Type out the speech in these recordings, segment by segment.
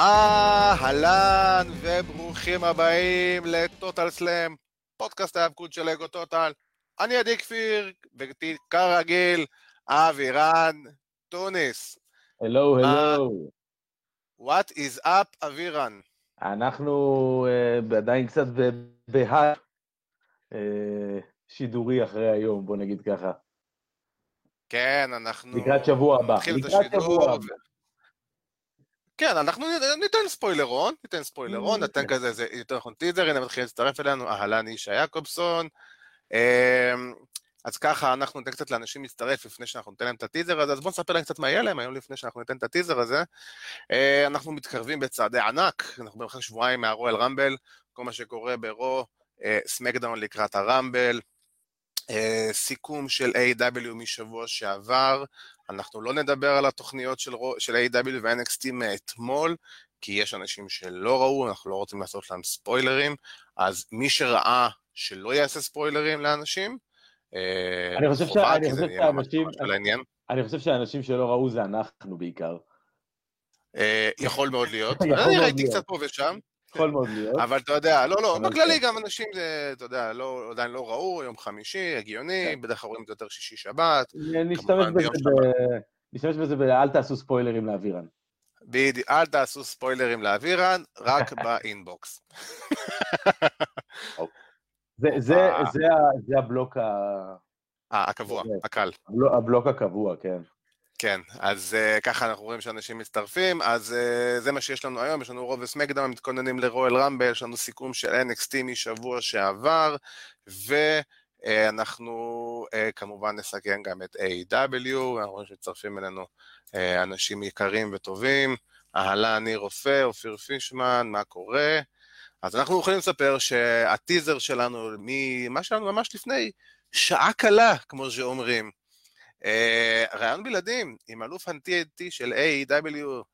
אהלן וברוכים הבאים לטוטל סלאם, פודקאסט ההאבקות של אגו טוטל. אני עדי כפיר, וכרגיל, אבירן טוניס. הלו, הלו. What is up, אבירן? אנחנו אה, עדיין קצת בהייפ אה, שידורי אחרי היום, בוא נגיד ככה. כן, אנחנו... לקראת שבוע הבא. לקראת שבוע הבא. כן, אנחנו ניתן ספוילרון, ניתן ספוילרון, ניתן כזה, זה יותר נכון טיזר, הנה מתחיל להצטרף אלינו, אהלן אישה יעקובסון. אמ, אז ככה, אנחנו ניתן קצת לאנשים להצטרף לפני שאנחנו ניתן להם את הטיזר הזה, אז בואו נספר להם קצת מה יהיה להם היום לפני שאנחנו ניתן את הטיזר הזה. אה, אנחנו מתקרבים בצעדי ענק, אנחנו במרחק שבועיים מהרואל רמבל, כל מה שקורה ברו, אה, סמקדאון לקראת הרמבל, אה, סיכום של A.W. משבוע שעבר, אנחנו לא נדבר על התוכניות של, של A.W. ו-NXT מאתמול, כי יש אנשים שלא ראו, אנחנו לא רוצים לעשות להם ספוילרים, אז מי שראה שלא יעשה ספוילרים לאנשים, אה, אני חושב שהאנשים, אני חושב שהאנשים שלא ראו זה אנחנו בעיקר. אה, יכול מאוד להיות, אני ראיתי קצת פה ושם. יכול מאוד להיות. אבל אתה יודע, לא, לא, בכללי גם אנשים, זה, אתה יודע, לא, עדיין לא ראו, יום חמישי, הגיוני, כן. בדרך כלל רואים את זה יותר שישי-שבת. נשתמש בזה ב... אל תעשו ספוילרים לאווירן. בדיוק, אל תעשו ספוילרים לאווירן, רק באינבוקס. זה הבלוק ה... הקבוע, הקל. הבלוק הקבוע, כן. כן, אז uh, ככה אנחנו רואים שאנשים מצטרפים, אז uh, זה מה שיש לנו היום, יש לנו רוב וסמקדאם, מתכוננים לרואל רמבל, יש לנו סיכום של NXT משבוע שעבר, ואנחנו uh, uh, כמובן נסכם גם את A.W, אנחנו רואים שמצטרפים אלינו uh, אנשים יקרים וטובים, אהלן, ניר רופא, אופיר פישמן, מה קורה? אז אנחנו יכולים לספר שהטיזר שלנו, ממה שלנו ממש לפני שעה קלה, כמו שאומרים, Uh, רעיון בלעדים עם אלוף ה-TNT של A.E.W,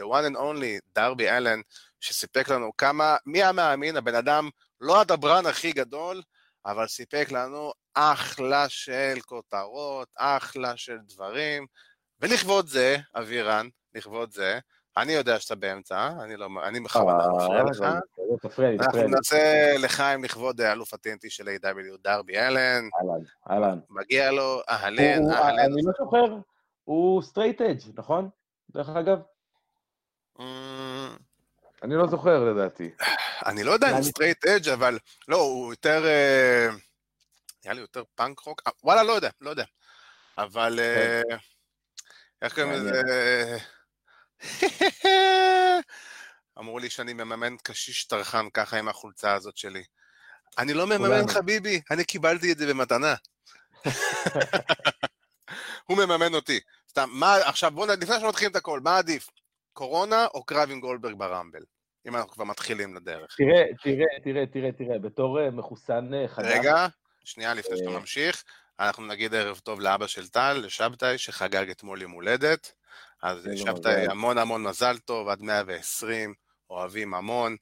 the one and only, דרבי אלן, שסיפק לנו כמה, מי המאמין, הבן אדם לא הדברן הכי גדול, אבל סיפק לנו אחלה של כותרות, אחלה של דברים, ולכבוד זה, אבירן, לכבוד זה, אני יודע שאתה באמצע, אני לא, אני בכוונה אה, מפריע לך. אנחנו נעשה לחיים לכבוד אלוף ה-TNT של AEW דרבי אלן. אהלן, אהלן. מגיע לו, אהלן, אהלן. אני לא זוכר, הוא straight edge, נכון? דרך אגב? אמ, אני לא זוכר לדעתי. אני לא יודע אם straight edge, אבל לא, הוא יותר... אה, נראה לי יותר פאנק רוק, אה, וואלה, לא יודע, לא יודע. אבל... כן. איך קוראים לזה? אמרו לי שאני מממן קשיש טרחן ככה עם החולצה הזאת שלי. אני לא מממן חביבי, אני קיבלתי את זה במתנה. הוא מממן אותי. סתם, מה, עכשיו בואו, לפני שמתחילים את הכל, מה עדיף? קורונה או קרב עם גולדברג ברמבל? אם אנחנו כבר מתחילים לדרך. תראה, תראה, תראה, תראה, תראה, בתור אה, מחוסן אה, חדש... רגע, שנייה לפני שאתה אה. ממשיך, אנחנו נגיד ערב טוב לאבא של טל, לשבתאי, שחגג אתמול יום הולדת. אז שבתאי המון המון מזל טוב, עד 120, אוהבים המון,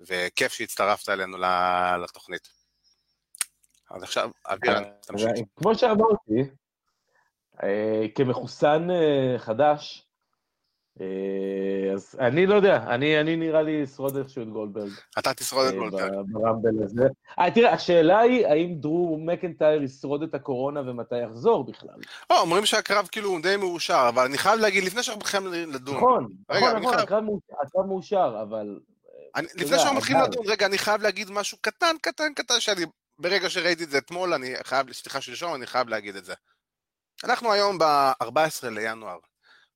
וכיף שהצטרפת אלינו לתוכנית. אז עכשיו, אבירן, תמשיך. כמו שאמרתי, אה, כמחוסן אה, חדש, אה, אז אני לא יודע, אני, אני נראה לי אשרוד איכשהו את גולדברג. אתה תשרוד את גולדברג. ברמבל הזה. אה, תראה, השאלה היא, האם דרו מקנטייר ישרוד את הקורונה ומתי יחזור בכלל? או, אומרים שהקרב כאילו הוא די מאושר, אבל אני חייב להגיד, לפני שאנחנו מתחילים לדון. נכון, נכון, נכון, הקרב מאושר, אבל... אני, לפני שאנחנו מתחילים לדון, רגע, אני חייב להגיד משהו קטן, קטן, קטן, שאני, ברגע שראיתי את זה אתמול, אני חייב, סליחה שלשום, אני חייב להגיד את זה. אנחנו היום ב-14 לינואר.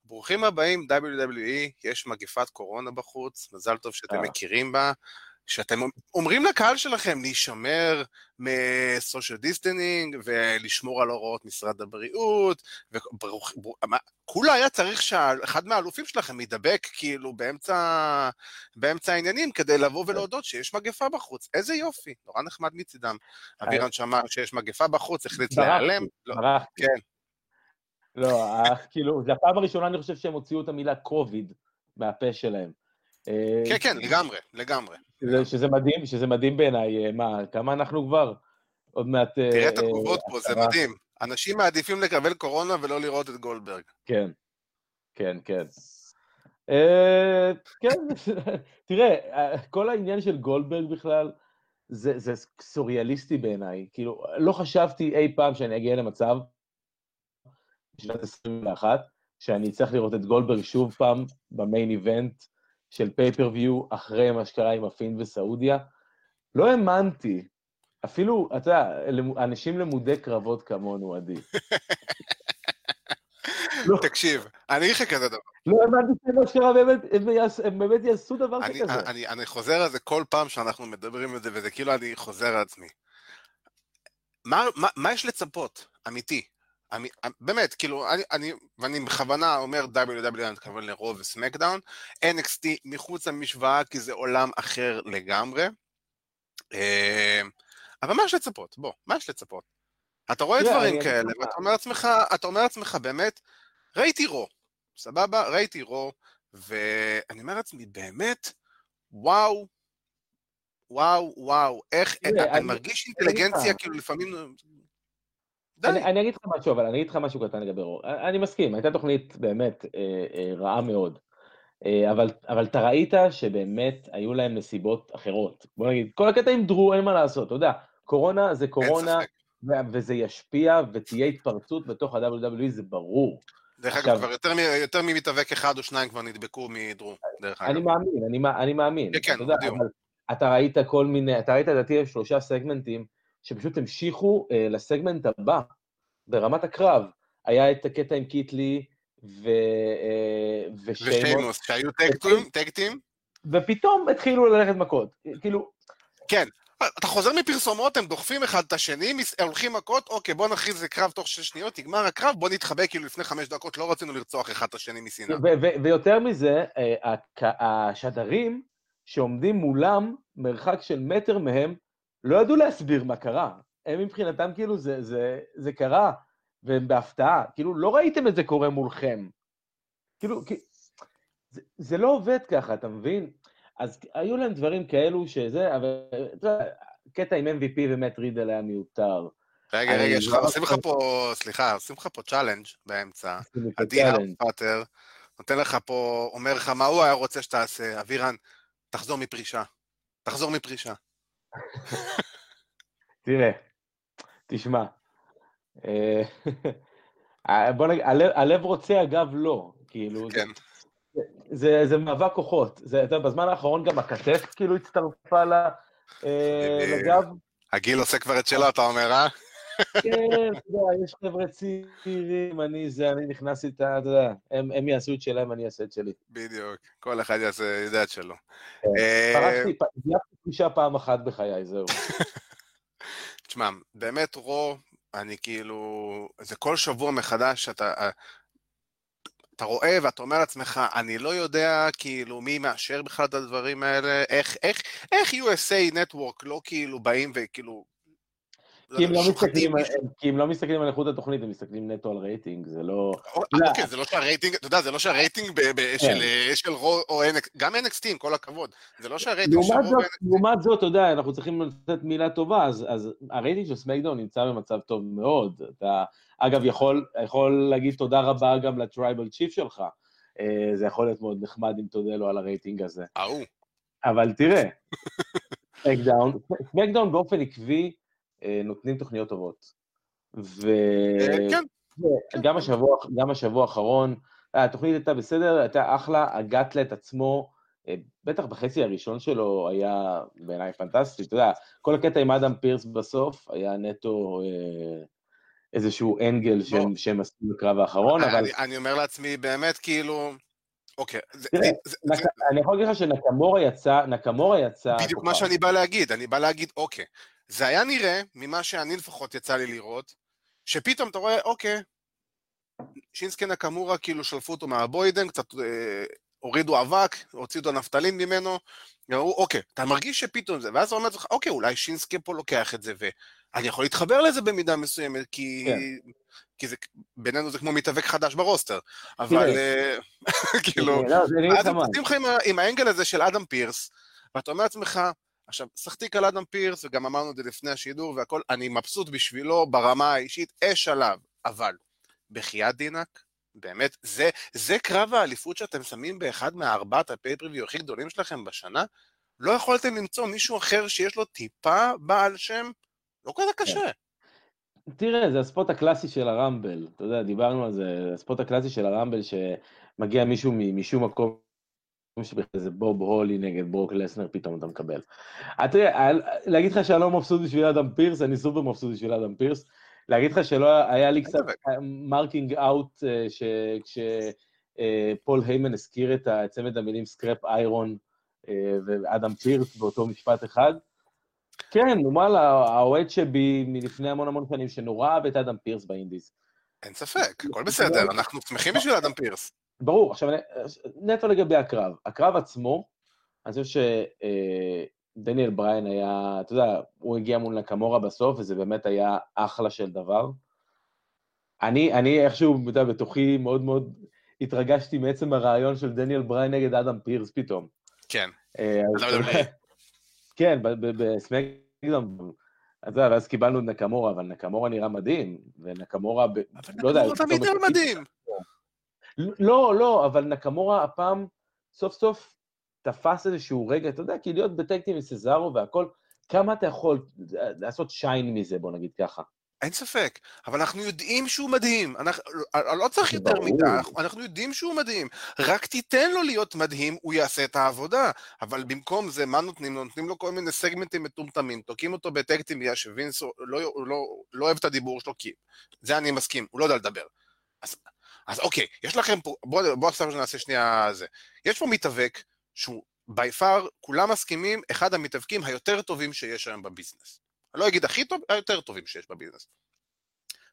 ברוכים הבאים, WWE, יש מגפת קורונה בחוץ, מזל טוב שאתם אה. מכירים בה, שאתם אומרים לקהל שלכם להישמר מ social distancing ולשמור על הוראות משרד הבריאות, וכולה היה צריך שאחד מהאלופים שלכם ידבק כאילו באמצע, באמצע העניינים כדי לבוא כן. ולהודות שיש מגפה בחוץ. איזה יופי, נורא נחמד מצידם. אה. אבירן שמע שיש מגפה בחוץ, החליט להיעלם. לא, כן. לא, כאילו, זה הפעם הראשונה אני חושב שהם הוציאו את המילה קוביד מהפה שלהם. אה, כן, כן, לגמרי, לגמרי. שזה מדהים, שזה מדהים בעיניי, אה, מה, כמה אנחנו כבר? עוד מעט... אה, תראה את התגובות פה, זה מדהים. אנשים מעדיפים לקבל קורונה ולא לראות את גולדברג. כן, כן, כן. אה, כן, תראה, כל העניין של גולדברג בכלל, זה סוריאליסטי בעיניי. כאילו, לא חשבתי אי פעם שאני אגיע למצב, בשנת 21, שאני צריך לראות את גולדברג שוב פעם במיין איבנט של פייפריוויו אחרי מה שקרה עם הפין וסעודיה. לא האמנתי, אפילו, אתה יודע, אנשים למודי קרבות כמונו, עדי. לא. תקשיב, אני אגיד לך כזה דבר. לא האמנתי שמה שקרה, הם באמת יעשו דבר כזה. אני חוזר על זה כל פעם שאנחנו מדברים על זה, וזה כאילו אני חוזר על עצמי. מה יש לצפות, אמיתי? באמת, כאילו, אני, אני, ואני בכוונה אומר WW, אני מתכוון לרוב וסמקדאון, NXT מחוץ למשוואה, כי זה עולם אחר לגמרי. אה, אבל מה יש לצפות? בוא, מה יש לצפות? אתה רואה דברים כאלה, ואתה אומר לעצמך, אתה אומר לעצמך, באמת, ראיתי רו, סבבה? ראיתי רו, ואני אומר לעצמי, באמת, וואו, וואו, וואו, איך, אני מרגיש אינטליגנציה, כאילו לפעמים... אני, אני אגיד לך משהו, אבל אני אגיד לך משהו קטן לגבי רו. אני מסכים, הייתה תוכנית באמת אה, אה, רעה מאוד. אה, אבל, אבל אתה ראית שבאמת היו להם נסיבות אחרות. בוא נגיד, כל הקטע עם דרו, אין מה לעשות, אתה יודע, קורונה זה קורונה, וזה ישפיע ותהיה התפרצות בתוך ה-WWE, זה ברור. דרך אגב, כבר יותר, יותר ממתאבק אחד או שניים כבר נדבקו מדרו, דרך אגב. אני מאמין, אני, אני מאמין. כן, כן, בדיוק. אתה ראית כל מיני, אתה ראית לדעתי שלושה סגמנטים שפשוט המשיכו אה, לסגמנט הבא, ברמת הקרב. היה את הקטע עם קיטלי ו, אה, ושיימוס. שהיו טקטים. ופתאום התחילו ללכת מכות. כאילו... כן, אתה חוזר מפרסומות, הם דוחפים אחד את השני, הולכים מכות, אוקיי, בוא נכריז זה קרב תוך שש שניות, נגמר הקרב, בוא נתחבא כאילו לפני חמש דקות, לא רצינו לרצוח אחד את השני משנאה. ויותר מזה, אה, השדרים שעומדים מולם, מרחק של מטר מהם, לא ידעו להסביר מה קרה. הם מבחינתם כאילו זה, זה, זה קרה, והם בהפתעה. כאילו, לא ראיתם את זה קורה מולכם. כאילו, זה, זה לא עובד ככה, אתה מבין? אז היו להם דברים כאלו שזה, אבל אתה יודע, קטע עם MVP ומט רידל היה מיותר. רגע, רגע, יש לך, לא עושים לך פה, סליחה, עושים לך פה challenge באמצע. עדי הארפאטר, נותן לך פה, אומר לך מה הוא היה רוצה שתעשה, אבירן, תחזור מפרישה. תחזור מפרישה. תראה, תשמע, אה, בוא נגיד, הלב רוצה, אגב, לא. כאילו, כן. זה, זה מאבק כוחות. זה, אתה יודע, בזמן האחרון גם הכתף כאילו הצטרפה ל, אה, לגב. הגיל עושה כבר את שלו, אתה אומר, אה? כן, אתה יודע, יש חבר'ה צעירים, אני זה, אני נכנס איתה, אתה יודע, הם, יעשו את שלהם, אני אעשה את שלי. בדיוק, כל אחד יעשה, יודע את שלו. כן. אה, פרשתי, זייפתי פגישה פעם אחת בחיי, זהו. תשמע, באמת, רו, אני כאילו, זה כל שבוע מחדש, אתה, אתה רואה ואתה אומר לעצמך, אני לא יודע כאילו מי מאשר בכלל את הדברים האלה, איך, איך, איך USA Network לא כאילו באים וכאילו... כי הם, לא מסתכלים, כי הם לא מסתכלים על איכות התוכנית, הם מסתכלים נטו על רייטינג, זה לא... אוקיי, זה לא שהרייטינג, אתה יודע, זה לא שהרייטינג כן. של רו או גם NXT, עם כל הכבוד, זה לא שהרייטינג של רו... לעומת זאת, אתה יודע, אנחנו צריכים לתת מילה טובה, אז הרייטינג של סמקדאון נמצא במצב טוב מאוד. אתה, אגב, יכול להגיד תודה רבה גם ל Tribal Chief שלך. אה, זה יכול להיות מאוד נחמד אם תודה לו על הרייטינג הזה. ההוא. אבל תראה, סמקדאון, באופן עקבי, אה, נותנים תוכניות טובות. וגם אה, השבוע, גם השבוע האחרון, התוכנית הייתה בסדר, הייתה אחלה, הגאטלט עצמו, אה, בטח בחצי הראשון שלו היה בעיניי פנטסטי, אתה יודע, כל הקטע עם אדם פירס בסוף היה נטו איזשהו אנגל שהם, עשו בקרב האחרון, אבל... אני, אני אומר לעצמי, באמת, כאילו... אוקיי. תראה, זה, נק... זה... אני יכול להגיד לך שנקמורה יצא, נקמורה יצא... בדיוק מה שאני בא להגיד, אני בא להגיד, אוקיי, זה היה נראה, ממה שאני לפחות יצא לי לראות, שפתאום אתה רואה, אוקיי, שינסקי נקמורה כאילו שלפו אותו מהבוידן, קצת אה, הורידו אבק, הוציאו את הנפטלין ממנו, ואמרו, אוקיי, אתה מרגיש שפתאום זה, ואז אתה אומר לעצמך, אוקיי, אולי שינסקי פה לוקח את זה, ואני יכול להתחבר לזה במידה מסוימת, כי, כן. כי זה, בינינו זה כמו מתאבק חדש ברוסטר, אבל אה, כאילו, לא, אז הם עושים לך עם האנגל הזה של אדם פירס, ואתה אומר לעצמך, עכשיו, שחטיק על אדם פירס, וגם אמרנו את זה לפני השידור והכל, אני מבסוט בשבילו ברמה האישית, אש עליו, אבל בחייאת דינק, באמת, זה, זה קרב האליפות שאתם שמים באחד מהארבעת הפייפריוויו הכי גדולים שלכם בשנה? לא יכולתם למצוא מישהו אחר שיש לו טיפה בעל שם? לא כזה כן. קשה. תראה, זה הספוט הקלאסי של הרמבל, אתה יודע, דיברנו על זה, הספוט הקלאסי של הרמבל שמגיע מישהו משום מקום, שזה בוב הולי נגד ברוק לסנר, פתאום אתה מקבל. תראה, להגיד לך שאני לא מבסוט בשביל אדם פירס, אני סופר מבסוט בשביל אדם פירס. להגיד לך שלא היה לי קצת marking out כשפול היימן הזכיר את צמד המילים Scrap Iron ואדם פירס באותו משפט אחד. כן, נו וואלה, האוהד שבי מלפני המון המון שנים, שנורא אהב את אדם פירס ב indies. אין ספק, הכל בסדר, אנחנו שמחים בשביל אדם פירס. ברור, עכשיו נטו לגבי הקרב. הקרב עצמו, אני חושב שדניאל בריין היה, אתה יודע, הוא הגיע מול נקמורה בסוף, וזה באמת היה אחלה של דבר. אני, אני איכשהו, אתה יודע, בתוכי מאוד מאוד התרגשתי מעצם הרעיון של דניאל בריין נגד אדם פירס פתאום. כן. אה, כן, בסמקדאון, אתה יודע, ואז קיבלנו את נקמורה, אבל נקמורה נראה מדהים, ונקמורה, לא יודע... נקמורה תמיד נראה מדהים. לא, לא, אבל נקמורה הפעם סוף סוף תפס איזשהו רגע, אתה יודע, כי להיות בטקטים עם סזארו והכל, כמה אתה יכול לעשות שיין מזה, בוא נגיד ככה. אין ספק, אבל אנחנו יודעים שהוא מדהים, אנחנו, לא צריך יותר מדי, אנחנו יודעים שהוא מדהים, רק תיתן לו להיות מדהים, הוא יעשה את העבודה, אבל במקום זה, מה נותנים לו? נותנים לו כל מיני סגמנטים מטומטמים, תוקעים אותו בטקטים בגלל שווינס לא, לא, לא, לא אוהב את הדיבור שלו, כי זה אני מסכים, הוא לא יודע לדבר. אז, אז אוקיי, יש לכם פה, בואו בוא עכשיו נעשה שנייה זה. יש פה מתאבק שהוא by far, כולם מסכימים, אחד המתאבקים היותר טובים שיש היום בביזנס. אני לא אגיד הכי טוב, היותר טובים שיש בביזנס.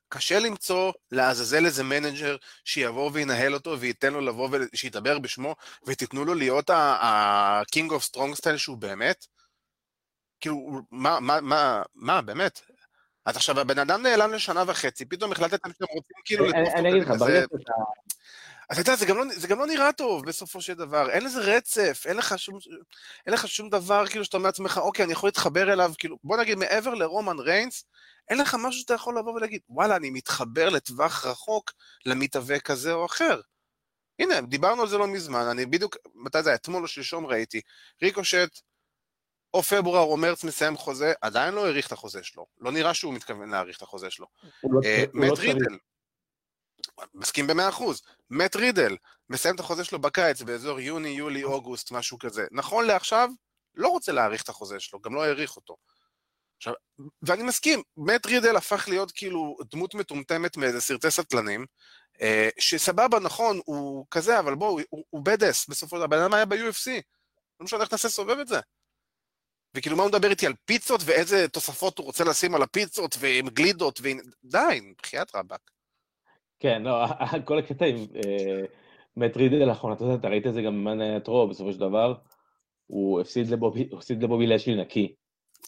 קשה למצוא לעזאזל איזה manager שיבוא וינהל אותו וייתן לו לבוא ושידבר בשמו ותיתנו לו להיות ה-King of Strong Style שהוא באמת? כאילו, מה, מה, מה, מה, באמת? אז עכשיו הבן אדם נעלם לשנה וחצי, פתאום החלטתם שאתם רוצים כאילו... אני אגיד לך, ברגע שאתה... אתה יודע, זה גם, לא, זה גם לא נראה טוב בסופו של דבר, אין לזה רצף, אין לך שום, אין לך שום דבר כאילו שאתה אומר לעצמך, אוקיי, אני יכול להתחבר אליו, כאילו, בוא נגיד מעבר לרומן ריינס, אין לך משהו שאתה יכול לבוא ולהגיד, וואלה, אני מתחבר לטווח רחוק למתאבק כזה או אחר. הנה, דיברנו על זה לא מזמן, אני בדיוק, מתי זה היה? אתמול או שלשום ראיתי, ריקושט, או פברואר או מרץ מסיים חוזה, עדיין לא האריך את החוזה שלו. לא נראה שהוא מתכוון להאריך את החוזה שלו. לא, אה, לא מת רידל, מסכים במאה אחוז. מת רידל, מסיים את החוזה שלו בקיץ, באזור יוני, יולי, אוגוסט, משהו כזה. נכון לעכשיו, לא רוצה להאריך את החוזה שלו, גם לא האריך אותו. עכשיו, ואני מסכים, מת רידל הפך להיות כאילו דמות מטומטמת מאיזה סרטי סטלנים, אה, שסבבה, נכון, הוא כזה, אבל בואו, הוא, הוא בדס, בסופו של דבר, הבן אדם היה ב-UFC. לא משנה איך תעשה סובב את זה. וכאילו מה הוא מדבר איתי על פיצות ואיזה תוספות הוא רוצה לשים על הפיצות ועם גלידות ו... די, בחייאת רבאק. כן, לא, כל הקטע עם אה, מאט רידל לאחרונה, אתה יודע, אתה ראית את זה גם ב Monday Raw, בסופו של דבר, הוא הפסיד לבובי, הפסיד לבובי לשלי נקי.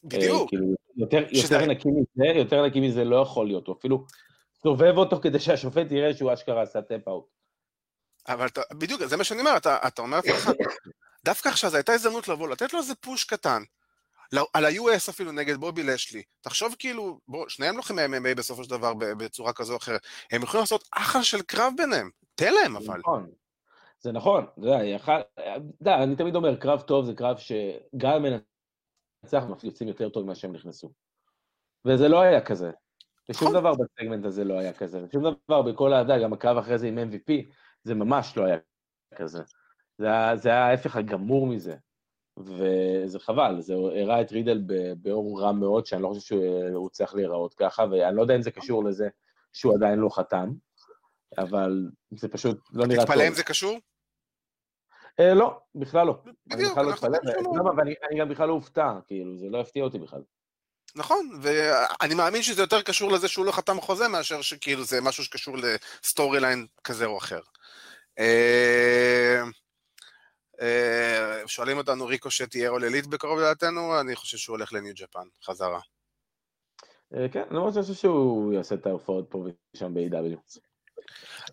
בדיוק. אה, כאילו, יותר, יותר נקי מזה, יותר נקי מזה לא יכול להיות, הוא אפילו סובב אותו כדי שהשופט יראה שהוא אשכרה עשה tap-out. אבל אתה, בדיוק, זה מה שאני אומר, אתה, אתה אומר לעצמך, דווקא עכשיו זו הייתה הזדמנות לבוא, לתת לו איזה פוש קטן, על ה-US אפילו נגד בובי לשלי. תחשוב כאילו, בוא, שניהם לוקחים MMA בסופו של דבר בצורה כזו או אחרת. הם יכולים לעשות אחלה של קרב ביניהם. תן להם אבל. נכון. זה נכון, אתה יודע, יכל... יודע, אני תמיד אומר, קרב טוב זה קרב שגם מנצח יוצאים יותר טוב ממה שהם נכנסו. וזה לא היה כזה. ושום נכון. דבר בסגמנט הזה לא היה כזה. ושום דבר בכל האהדה, גם הקרב אחרי זה עם MVP, זה ממש לא היה כזה. זה היה ההפך הגמור מזה. וזה חבל, זה הראה את רידל באור רע מאוד, שאני לא חושב שהוא צריך להיראות ככה, ואני לא יודע אם זה קשור לזה שהוא עדיין לא חתם, אבל זה פשוט לא נראה טוב. תתפלא אם זה קשור? אה, לא, בכלל לא. בדיוק, לא אנחנו לא ואני גם בכלל לא אופתע, כאילו, זה לא הפתיע אותי בכלל. נכון, ואני מאמין שזה יותר קשור לזה שהוא לא חתם חוזה, מאשר שכאילו זה משהו שקשור לסטורי ליין כזה או אחר. אה, שואלים אותנו ריקו שתהיה עול עילית בקרוב לדעתנו, אני חושב שהוא הולך לניו ג'פן, חזרה. אה, כן, אני חושב שהוא יעשה את ההופעות פה ושם ב-AW.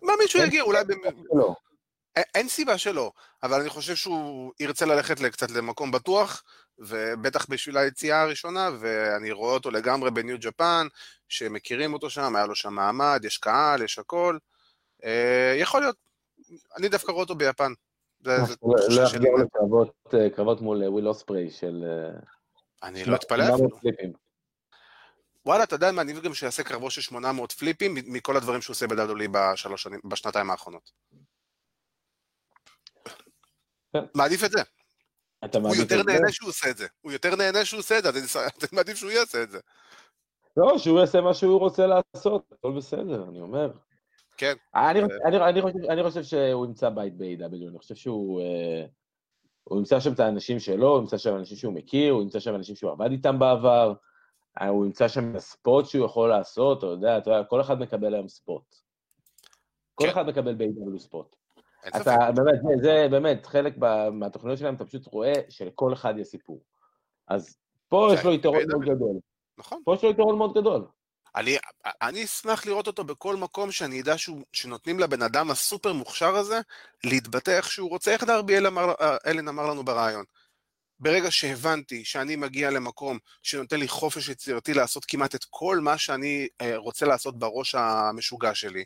מאמין שהוא יגיע, אולי... לא. אין סיבה שלא, אבל אני חושב שהוא ירצה ללכת קצת למקום בטוח, ובטח בשביל היציאה הראשונה, ואני רואה אותו לגמרי בניו ג'פן, שמכירים אותו שם, היה לו שם מעמד, יש קהל, יש הכל. יכול להיות. אני דווקא רואה אותו ביפן. לא יחזור לקרבות מול וויל אוספרי של... אני לא אתפלא. וואלה, אתה יודע מה, אני גם שיעשה קרבו של 800 פליפים מכל הדברים שהוא עושה בדאדולי בשנתיים האחרונות. כן. מעדיף את זה. הוא יותר נהנה שהוא עושה את זה. הוא יותר נהנה שהוא עושה את זה, אתה מעדיף שהוא יעשה את זה. לא, שהוא יעשה מה שהוא רוצה לעשות, הכל בסדר, אני אומר. כן. אני, אני, אני, חושב, אני חושב שהוא ימצא בית ב-AW, אני חושב שהוא... אה, הוא ימצא שם את האנשים שלו, הוא ימצא שם אנשים שהוא מכיר, הוא ימצא שם אנשים שהוא עבד איתם בעבר, אה, הוא ימצא שם ספוט שהוא יכול לעשות, אתה יודע, אתה יודע, כל אחד מקבל היום ספוט. כל כן. אחד מקבל ב-AW ספוט. אתה, באמת, זה, זה באמת, חלק מהתוכניות שלהם, אתה פשוט רואה שלכל אחד יש סיפור. אז פה יש לו יתרון מאוד גדול. נכון. פה יש לו יתרון מאוד גדול. אני, אני אשמח לראות אותו בכל מקום שאני אדע שהוא, שנותנים לבן אדם הסופר מוכשר הזה להתבטא איך שהוא רוצה, איך דרבי אלן אמר, אלן אמר לנו ברעיון. ברגע שהבנתי שאני מגיע למקום שנותן לי חופש יצירתי לעשות כמעט את כל מה שאני אה, רוצה לעשות בראש המשוגע שלי,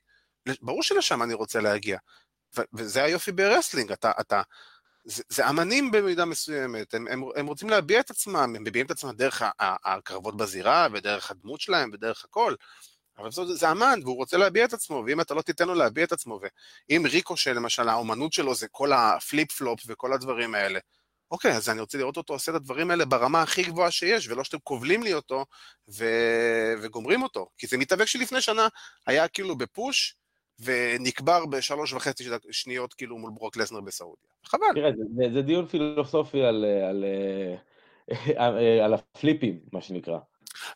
ברור שלשם אני רוצה להגיע. וזה היופי ב wrestling, אתה, אתה, זה, זה אמנים במידה מסוימת, הם, הם, הם רוצים להביע את עצמם, הם מביעים את עצמם דרך הקרבות בזירה, ודרך הדמות שלהם, ודרך הכל. אבל זה, זה אמן, והוא רוצה להביע את עצמו, ואם אתה לא תיתן לו להביע את עצמו, ואם ריקושה למשל, האומנות שלו זה כל ה flip flop וכל הדברים האלה, אוקיי, אז אני רוצה לראות אותו עושה את הדברים האלה ברמה הכי גבוהה שיש, ולא שאתם כובלים לי אותו ו... וגומרים אותו. כי זה מתאבק שלפני שנה היה כאילו בפוש, ונקבר בשלוש וחצי שניות כאילו מול ברוק לסנר בסעודיה. חבל. תראה, זה, זה דיון פילוסופי על, על, על, על הפליפים, מה שנקרא.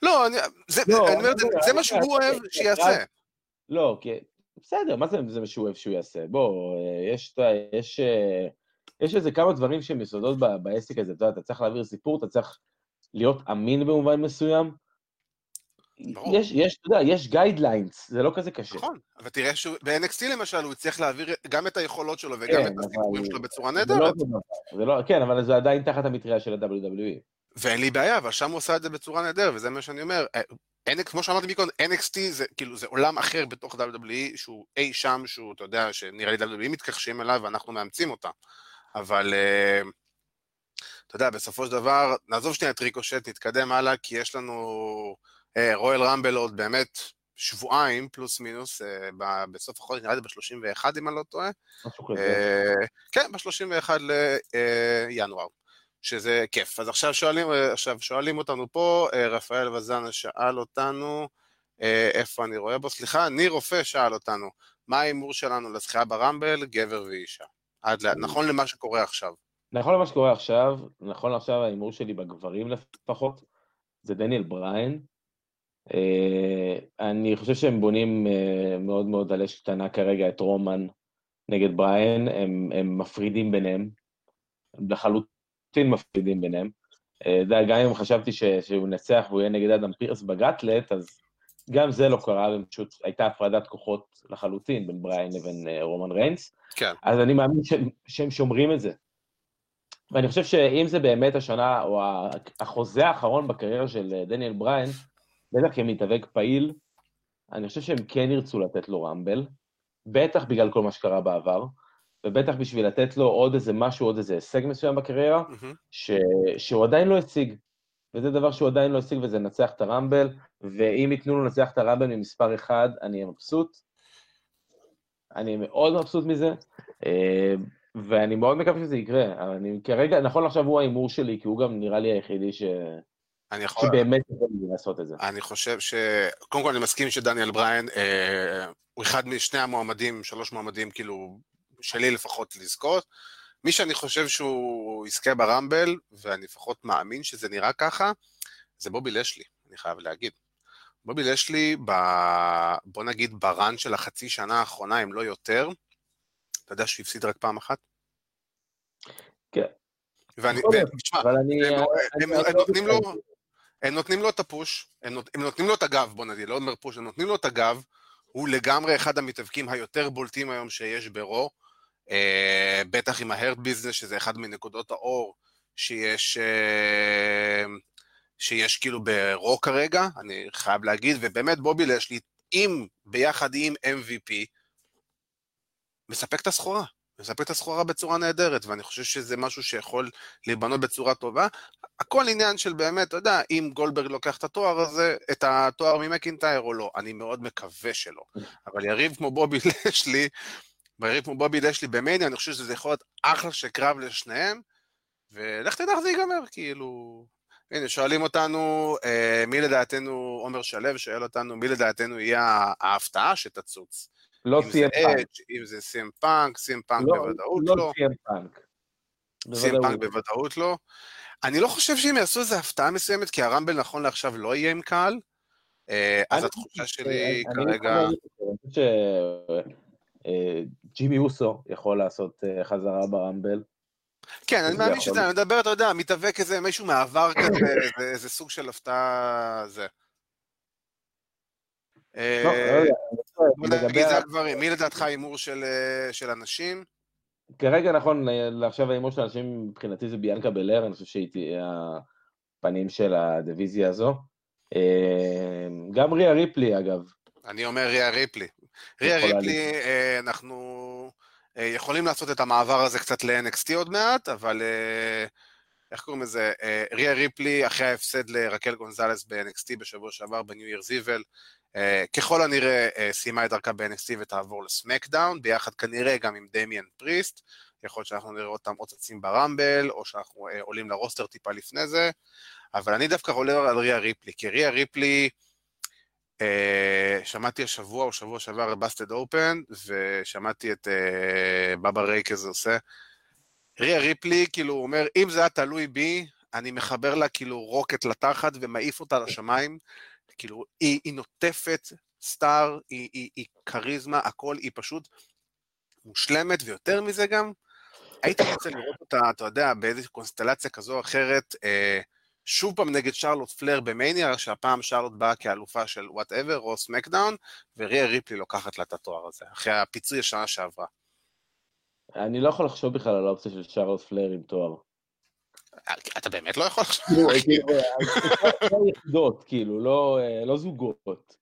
לא, אני, זה, לא, אני אומר, זה, זה מה שהוא אוהב שיעשה. לא, כי בסדר, מה זה, זה מה שהוא אוהב שהוא יעשה? בוא, יש, יש, יש איזה כמה דברים שהם יסודות בעסק הזה, אתה יודע, אתה צריך להעביר סיפור, אתה צריך להיות אמין במובן מסוים, יש, יש, אתה יודע, יש guidelines, זה לא כזה קשה. נכון, אבל תראה שב-NXT למשל הוא הצליח להעביר גם את היכולות שלו וגם כן, את הסיפורים שלו בצורה נהדרת. זה לא, כן, אבל זה עדיין תחת המטריה של ה-WWE. ואין לי בעיה, אבל שם הוא עושה את זה בצורה נהדרת, וזה מה שאני אומר. אה, כמו שאמרתי מקודם, NXT זה כאילו זה עולם אחר בתוך WWE, שהוא אי שם, שהוא, אתה יודע, שנראה לי WWE מתכחשים אליו ואנחנו מאמצים אותה. אבל... Uh, אתה יודע, בסופו של דבר, נעזוב שנייה את ריקושט, נתקדם הלאה, כי יש לנו רויאל רמבל עוד באמת שבועיים פלוס מינוס אה, בסוף החודש, נראה לי ב-31 אם אני לא טועה. משהו כזה. אה, כן, ב-31 לינואר, שזה כיף. אז עכשיו שואלים, עכשיו שואלים אותנו פה, אה, רפאל וזנה שאל אותנו, איפה אני רואה בו? סליחה, ניר רופא שאל אותנו, מה ההימור שלנו לזכייה ברמבל, גבר ואישה? עד ל... נכון למה שקורה עכשיו. נכון למה שקורה עכשיו, נכון עכשיו ההימור שלי בגברים לפחות, זה דניאל בריין, אה, אני חושב שהם בונים אה, מאוד מאוד על אש קטנה כרגע את רומן נגד בריין, הם, הם מפרידים ביניהם, הם לחלוטין מפרידים ביניהם. אה, אתה יודע, גם אם חשבתי ש, שהוא ינצח והוא יהיה נגד אדם פירס בגאטלט, אז גם זה לא קרה, ופשוט הייתה הפרדת כוחות לחלוטין בין בריין לבין רומן ריינס. כן. אז אני מאמין ש, שהם שומרים את זה. ואני חושב שאם זה באמת השנה, או החוזה האחרון בקריירה של דניאל בריין, בטח כמתאבק פעיל, אני חושב שהם כן ירצו לתת לו רמבל, בטח בגלל כל מה שקרה בעבר, ובטח בשביל לתת לו עוד איזה משהו, עוד איזה הישג מסוים בקריירה, mm-hmm. ש... שהוא עדיין לא הציג. וזה דבר שהוא עדיין לא השיג, וזה לנצח את הרמבל, ואם ייתנו לו לנצח את הרמבל ממספר אחד, אני אהיה מבסוט. אני מאוד מבסוט מזה, אה, ואני מאוד מקווה שזה יקרה. אני כרגע, נכון עכשיו הוא ההימור שלי, כי הוא גם נראה לי היחידי ש... אני יכול... שבאמת יכול לעשות את זה. אני חושב ש... קודם כל אני מסכים שדניאל בריין אה, הוא אחד משני המועמדים, שלוש מועמדים, כאילו, שלי לפחות לזכות. מי שאני חושב שהוא יזכה ברמבל, ואני לפחות מאמין שזה נראה ככה, זה בובי לשלי, אני חייב להגיד. בובי לשלי, ב... בוא נגיד ברן של החצי שנה האחרונה, אם לא יותר, אתה יודע שהוא הפסיד רק פעם אחת? כן. ואני, תשמע, הם נותנים לו... הם נותנים לו את הפוש, הם, נות, הם נותנים לו את הגב, בוא נגיד, לא אומר פוש, הם נותנים לו את הגב, הוא לגמרי אחד המתאבקים היותר בולטים היום שיש ברו, אה, בטח עם ההרד ביזנס, שזה אחד מנקודות האור שיש, אה, שיש כאילו ברו כרגע, אני חייב להגיד, ובאמת בובי לשלי, אם ביחד עם MVP, מספק את הסחורה. מספק את הסחורה בצורה נהדרת, ואני חושב שזה משהו שיכול להיבנות בצורה טובה. הכל עניין של באמת, אתה יודע, אם גולדברג לוקח את התואר הזה, את התואר ממקינטייר או לא, אני מאוד מקווה שלא. אבל יריב כמו בובי לשלי, ויריב כמו בובי לשלי במניה, אני חושב שזה יכול להיות אחלה של קרב לשניהם, ולך תדע איך זה ייגמר, כאילו... הנה, שואלים אותנו, אה, מי לדעתנו, עומר שלו שואל אותנו, מי לדעתנו יהיה ההפתעה שתצוץ? לא סיים פאנק. אם זה סיים פאנק, סיים פאנק בוודאות לא. לא סיים פאנק. סיים פאנק בוודאות לא. אני לא חושב שהם יעשו איזו הפתעה מסוימת, כי הרמבל נכון לעכשיו לא יהיה עם קהל. אה, אז התחושה שלי כרגע... אני חושב שג'ימי אוסו יכול לעשות אה, חזרה ברמבל. כן, אני מאמין שזה, אני מדבר, אתה יודע, מתאבק איזה מישהו מעבר כזה, איזה סוג של הפתעה זה. אה, לא, בוא נגיד זה הגברים, מי לדעתך ההימור של אנשים? כרגע נכון, לעכשיו ההימור של אנשים מבחינתי זה ביאנקה בלר, אני חושב שהיא תהיה הפנים של הדיוויזיה הזו. אה, גם ריה ריפלי אגב. אני אומר ריה ריפלי. ריה ריפלי, אה, אנחנו יכולים לעשות את המעבר הזה קצת ל-NXT עוד מעט, אבל איך קוראים לזה? ריה ריפלי, אחרי ההפסד לרקל גונזלס ב-NXT בשבוע שעבר, בניו ייר זיבל, Uh, ככל הנראה uh, סיימה את דרכה ב-NXT ותעבור לסמקדאון, ביחד כנראה גם עם דמיאן פריסט, יכול להיות שאנחנו נראה אותם עוד צצים ברמבל, או שאנחנו אה, עולים ל roster טיפה לפני זה, אבל אני דווקא עולה על ריה ריפלי, כי ריה ריפלי, אה, שמעתי השבוע או שבוע שעבר ב Busted Open, ושמעתי את אה, בבא ריי כזה עושה, ריה ריפלי, כאילו, אומר, אם זה היה תלוי בי, אני מחבר לה כאילו rocket לתחת ומעיף אותה לשמיים, כאילו, היא, היא נוטפת star, היא, היא, היא כריזמה, הכל, היא פשוט מושלמת, ויותר מזה גם, הייתי רוצה לראות אותה, אתה יודע, באיזושהי קונסטלציה כזו או אחרת, אה, שוב פעם נגד שרלוט פלר במניה, שהפעם שרלוט באה כאלופה של whatever, או סמאקדאון, וריה ריפלי לוקחת לה את התואר הזה, אחרי הפיצוי השנה שעברה. אני לא יכול לחשוב בכלל על האופציה של שרלוט פלר עם תואר. אתה באמת לא יכול כאילו לא יחידות, כאילו, לא, לא זוגות.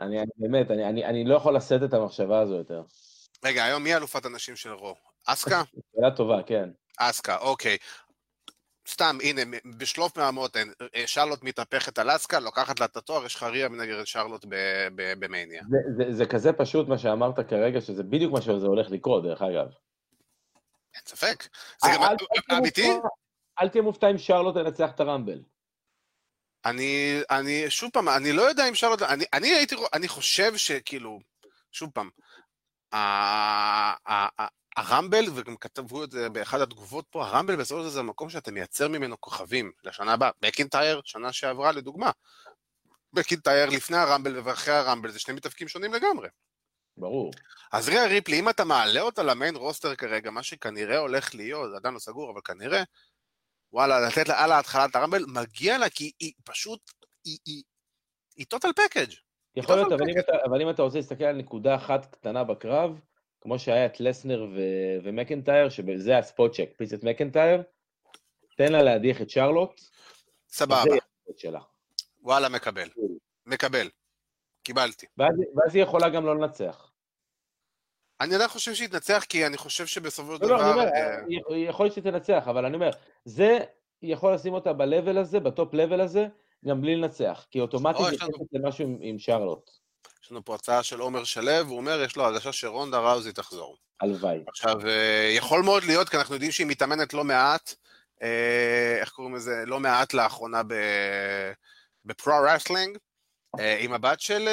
אני באמת, אני לא יכול לשאת את המחשבה הזו יותר. רגע, היום מי אלופת הנשים של רו? אסקה? שאלה טובה, כן. אסקה, אוקיי. סתם, הנה, בשלוף מהמותן, שרלוט מתהפכת על אסקה, לוקחת לה את התואר, יש לך ריה מנגד שרלוט במניה. זה, זה, זה כזה פשוט מה שאמרת כרגע, שזה בדיוק מה שזה הולך לקרות, דרך אגב. אין ספק. זה גם אמיתי? אל תהיה מופתע אם שרלוט ינצח את הרמבל. אני, אני, שוב פעם, אני לא יודע אם שרלוט, אני, אני הייתי, אני חושב שכאילו, שוב פעם, הרמבל, וגם כתבו את זה באחד התגובות פה, הרמבל בסופו של דבר זה המקום שאתה מייצר ממנו כוכבים לשנה הבאה. בקינטייר, שנה שעברה לדוגמה. בקינטייר לפני הרמבל ואחרי הרמבל, זה שני מתאבקים שונים לגמרי. ברור. אז ריה ריפלי, אם אתה מעלה אותה למיין רוסטר כרגע, מה שכנראה הולך להיות, זה עדיין לא סגור, אבל כנראה, וואלה, לתת לה על ההתחלת הרמבל, מגיע לה, כי היא פשוט, היא, היא, היא total package. יכול להיות, אבל אם, אתה, אבל אם אתה רוצה להסתכל על נקודה אחת קטנה בקרב, כמו שהיה את לסנר ו- ומקנטייר, שזה הספוט צ'ק, פיס את מקנטייר, תן לה להדיח את שרלוט. סבבה. וואלה, מקבל. מקבל. קיבלתי. ואז, ואז היא יכולה גם לא לנצח. אני עדיין חושב שהיא תנצח, כי אני חושב שבסופו של לא, דבר... לא, אני אומר, אה, יכול להיות שהיא תנצח, אבל אני אומר, זה יכול לשים אותה ב-level הזה, ב top level הזה, גם בלי לנצח, כי אוטומטית היא נכנסת למשהו עם, שרלוט. יש לנו פה הצעה של עומר שלו, הוא אומר, יש לו הרגשה שרונדה ראוזי תחזור. הלוואי. עכשיו, אה, יכול מאוד להיות, כי אנחנו יודעים שהיא מתאמנת לא מעט, אה, איך קוראים לזה? לא מעט לאחרונה ב pro-wrestling, עם הבת של,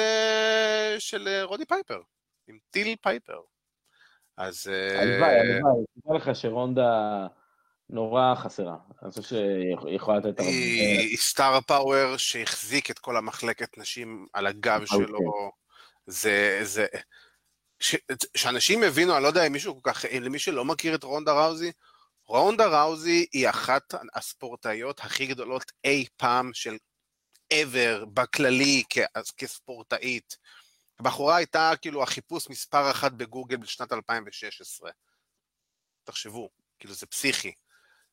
של רודי פייפר, עם טיל פייפר. אז... הלוואי, הלוואי, תדע לך שרונדה נורא חסרה. אני חושב שהיא יכולה לתת... היא star power שהחזיק את כל המחלקת נשים על הגב אוקיי. שלו. זה... זה... שאנשים הבינו, אני לא יודע אם מישהו כל כך, למי שלא מכיר את רונדה ראוזי, רונדה ראוזי היא אחת הספורטאיות הכי גדולות אי פעם של ever בכללי כספורטאית. הבחורה הייתה כאילו החיפוש מספר אחת בגוגל בשנת 2016. תחשבו, כאילו זה פסיכי.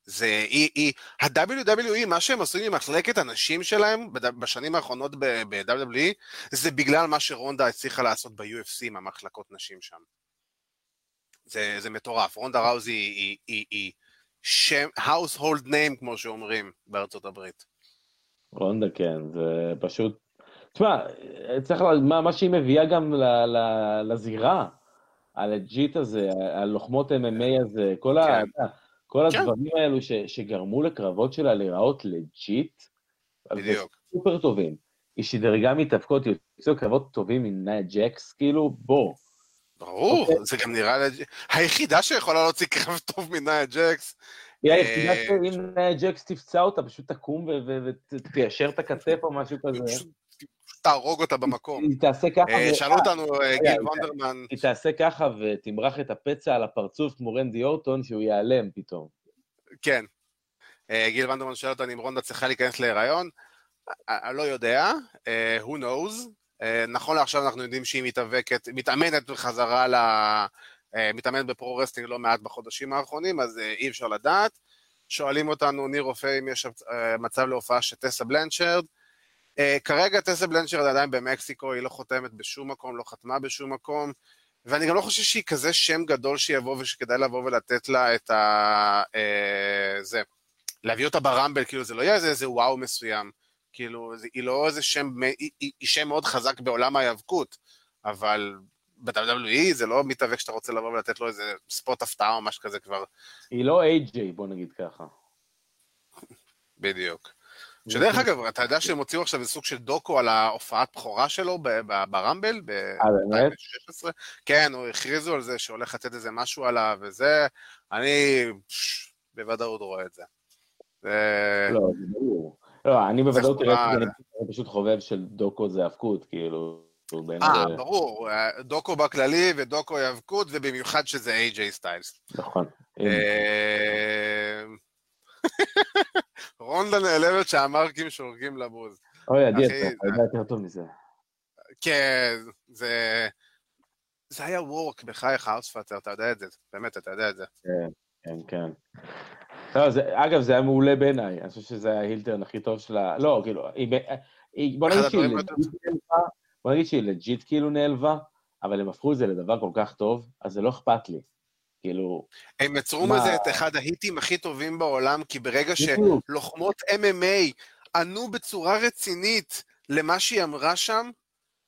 זה, היא, היא, ה-WWE, מה שהם עשו עם מחלקת הנשים שלהם בשנים האחרונות ב-WWE, זה בגלל מה שרונדה הצליחה לעשות ב-UFC עם המחלקות נשים שם. זה, זה מטורף. רונדה ראוזי היא, היא, היא, היא שם, household name, כמו שאומרים בארצות הברית. רונדה, כן, זה פשוט... תשמע, צריך. מה, מה שהיא מביאה גם ל, ל, לזירה, ה legit הזה, הלוחמות MMA הזה, כל, כן. ה, כל כן. הדברים האלו ש, שגרמו לקרבות שלה להיראות legit, בדיוק. סופר טובים. היא שדרגה מתאבקות, יוצאו קרבות טובים עם נאי ג'קס, כאילו, בוא. ברור, okay. אוקיי. זה גם נראה לי... היחידה שיכולה להוציא קרב טוב מנאי ג'קס. היא היחידה אה, שאם נאי ג'קס תפצע אותה, פשוט תקום ותיישר את הכתף או משהו כזה. תהרוג אותה במקום. היא תעשה ככה. אה, שאלו אותנו, אה, גיל וונדרמן. היא תעשה ככה ותמרח את הפצע על הפרצוף כמו רנדי אורטון, שהוא ייעלם פתאום. כן. גיל וונדרמן שואל אותנו אם רונדה צריכה להיכנס להיריון. אני לא יודע, who knows. נכון לעכשיו אנחנו יודעים שהיא מתאבקת, מתאמנת בחזרה ל... מתאמנת ב pro-wrestling לא מעט בחודשים האחרונים, אז אי אפשר לדעת. שואלים אותנו, ניר רופא, אם יש מצב להופעה של טסה בלנצ'רד. אה, כרגע טסה בלנצ'רד עדיין במקסיקו, היא לא חותמת בשום מקום, לא חתמה בשום מקום, ואני גם לא חושב שהיא כזה שם גדול שיבוא ושכדאי לבוא ולתת לה את ה... אה, זה, להביא אותה ברמבל, כאילו זה לא יהיה איזה, איזה וואו מסוים, כאילו זה, היא לא איזה שם, היא, היא, היא שם מאוד חזק בעולם ההיאבקות, אבל ב-WWE זה לא מתאבק שאתה רוצה לבוא ולתת לו איזה ספוט הפתעה או משהו כזה כבר. היא לא AJ, בוא נגיד ככה. בדיוק. שדרך אגב, אתה יודע שהם הוציאו עכשיו איזה סוג של דוקו על ההופעת בכורה שלו ברמבל ב-2016? כן, הוא הכריזו על זה שהולך לתת איזה משהו עליו וזה, אני בוודאות רואה את זה. לא, זה ברור. לא, אני בוודאות רואה את זה, אני פשוט חובב של דוקו זה האבקות, כאילו. אה, ברור, דוקו בכללי ודוקו היאבקות, ובמיוחד שזה איי-ג'יי סטיילס. נכון. רונדה נעלבת שהמרקים שורקים לבוז. אוי, עדי, אתה יודע יותר טוב מזה. כן, זה... זה היה work בחייך האוספאטר, אתה יודע את זה, באמת, אתה יודע את זה. כן, כן, כן. לא, זה, אגב, זה היה מעולה בעיניי, אני חושב שזה היה ה heel turn הכי טוב שלה, לא, כאילו, היא, בוא נגיד שהיא legit נעלבה, בוא נגיד שהיא legit כאילו נעלבה, אבל הם הפכו את זה לדבר כל כך טוב, אז זה לא אכפת לי. כאילו... הם יצרו מזה את אחד ההיטים הכי טובים בעולם, כי ברגע שלוחמות MMA ענו בצורה רצינית למה שהיא אמרה שם,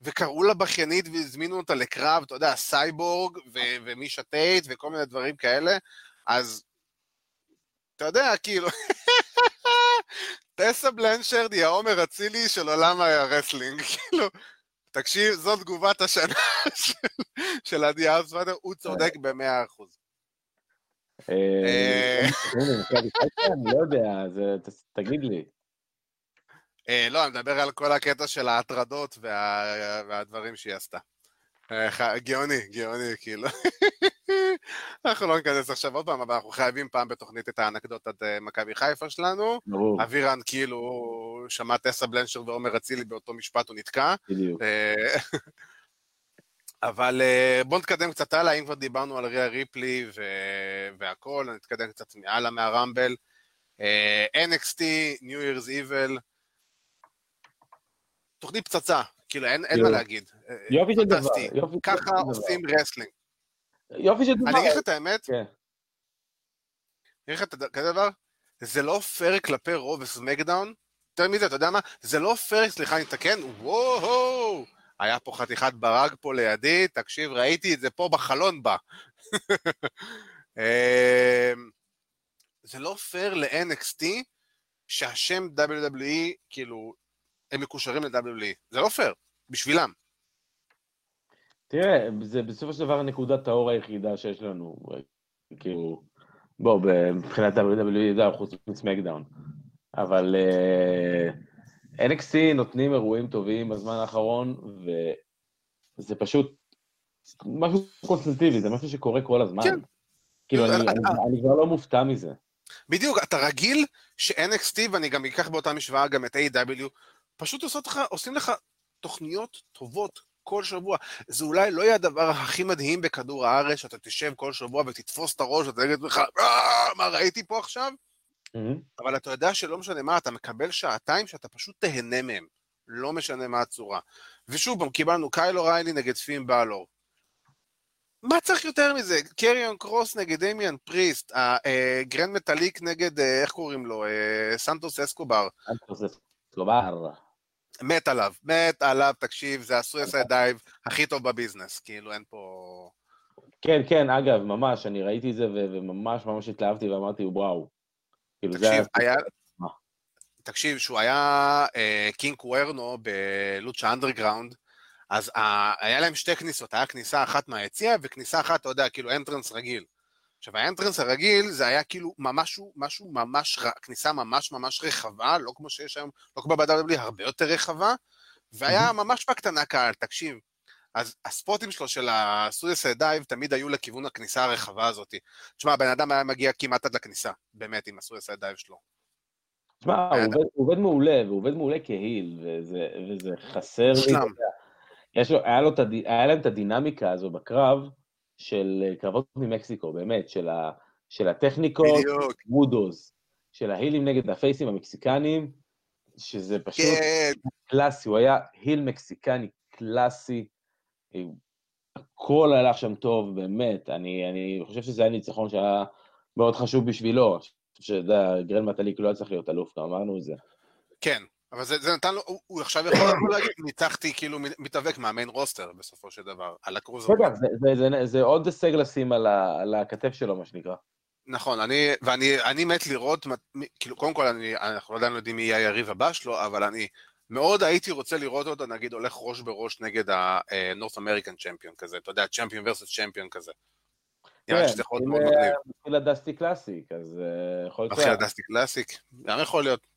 וקראו לה בכיינית והזמינו אותה לקרב, אתה יודע, סייבורג ו- ומישה טייט וכל מיני דברים כאלה, אז אתה יודע, כאילו, טסה בלנשרד היא העומר אצילי של עולם ה wrestling, כאילו, תקשיב, זאת תגובת השנה של, עדי ארספאדר, הוא צודק במאה אחוז. אה, אני לא יודע, תגיד לי. אה, לא, אני מדבר על כל הקטע של ההטרדות והדברים שהיא עשתה. אה, גאוני, גאוני, כאילו. אנחנו לא ניכנס עכשיו עוד פעם, אבל אנחנו חייבים פעם בתוכנית את האנקדוטת מכבי חיפה שלנו. אבירן כאילו שמע טסה בלנשר ועומר אצילי באותו משפט, הוא נתקע. בדיוק. אבל אה, בואו נתקדם קצת הלאה, אם כבר דיברנו על ריה ריפלי ו- והכל, נתקדם קצת הלאה מהרמבל. אה, NXT, New Year's Evil, תוכנית פצצה, כאילו אין, אין מה להגיד. אה, יופי של דבר. ככה עושים רסלינג. יופי של דבר. אני אגיד לך את האמת, כן. אני אגיד לך את כזה דבר, זה לא פייר כלפי Raw וסמקדאון, יותר מזה, אתה יודע מה? זה לא פייר, סליחה, אני אתקן, וואו, היה פה חתיכת ברק פה לידי, תקשיב, ראיתי את זה פה בחלון בה. אמ, זה לא פייר ל-NXT שהשם WWE, כאילו, הם מקושרים ל-WWE. זה לא פייר, בשבילם. תראה, זה בסופו של דבר נקודת האור היחידה שיש לנו. כאילו, בוא, מבחינת WWE, זה חוץ מסמקדאון. אבל... Uh... NXT נותנים אירועים טובים בזמן האחרון, וזה פשוט משהו קונסטנטיבי, זה משהו שקורה כל הזמן. כן. כאילו, אני, אני, אני כבר לא מופתע מזה. בדיוק, אתה רגיל ש-NXT, ואני גם אקח באותה משוואה גם את A.W, פשוט לך, עושים לך תוכניות טובות כל שבוע. זה אולי לא יהיה הדבר הכי מדהים בכדור הארץ, שאתה תשב כל שבוע ותתפוס את הראש ואתה תגיד לך, אה, מה ראיתי פה עכשיו? אבל אתה יודע שלא משנה מה, אתה מקבל שעתיים שאתה פשוט תהנה מהם, לא משנה מה הצורה. ושוב פעם, קיבלנו קייל אוריילי נגד פין באלור. מה צריך יותר מזה? קריון קרוס נגד דמיאן פריסט, גרנד מטאליק נגד, איך קוראים לו? סנטוס אסקובר. סנטוס אסקובר. מת עליו, מת עליו, תקשיב, זה ה suicide dive הכי טוב בביזנס, כאילו אין פה... כן, כן, אגב, ממש, אני ראיתי את זה וממש ממש התלהבתי ואמרתי, וואו. כאילו, תקשיב, היה... תקשיב, שהוא היה אה, קינג קוארנו בלוצ'ה אנדרגראונד, אז אה, היה להם שתי כניסות, היה כניסה אחת מהיציע וכניסה אחת, אתה יודע, כאילו entrance רגיל. עכשיו, ה entrance הרגיל זה היה כאילו משהו, משהו ממש, כניסה ממש ממש רחבה, לא כמו שיש היום, לא כמו ב-WWE, הרבה יותר רחבה, והיה ממש בקטנה קהל, תקשיב. אז ה spotים שלו של ה suicide dive תמיד היו לכיוון הכניסה הרחבה הזאת. תשמע, הבן אדם היה מגיע כמעט עד לכניסה, באמת, עם ה suicide dive שלו. תשמע, הוא עובד, הוא עובד מעולה, והוא עובד מעולה כ heel, וזה, וזה חסר לי. יש לו, היה, לו, היה להם את הדינמיקה הזו בקרב, של אה, קרבות ממקסיקו, באמת, של, ה, של הטכניקוס, רודוז, של ה heelים נגד ה faceים המקסיקנים, שזה פשוט כן. קלאסי, הוא היה heel מקסיקני קלאסי, הכל הלך שם טוב, באמת, אני, אני חושב שזה היה ניצחון שהיה מאוד חשוב בשבילו, שאתה יודע, מטליק לא היה צריך להיות אלוף, גם אמרנו את זה. כן, אבל זה, זה נתן לו, הוא, הוא עכשיו יכול לבוא להגיד, ניצחתי כאילו מתאבק מהמיין רוסטר בסופו של דבר, על הקרוזר. רגע, זה, זה, זה, זה עוד הישג לשים על, ה, על הכתף שלו, מה שנקרא. נכון, אני, ואני מת לראות, כאילו, קודם כל, אני, אנחנו עדיין לא יודעים מי יהיה היריב הבא שלו, אבל אני מאוד הייתי רוצה לראות אותו, נגיד, הולך ראש בראש נגד ה-North American Champion כזה, אתה יודע, champion versus champion כזה. כן, אם מתחיל הדאסטי קלאסיק, אז אה, יכול להיות... מתחיל הדסטי קלאסיק, גם יכול להיות.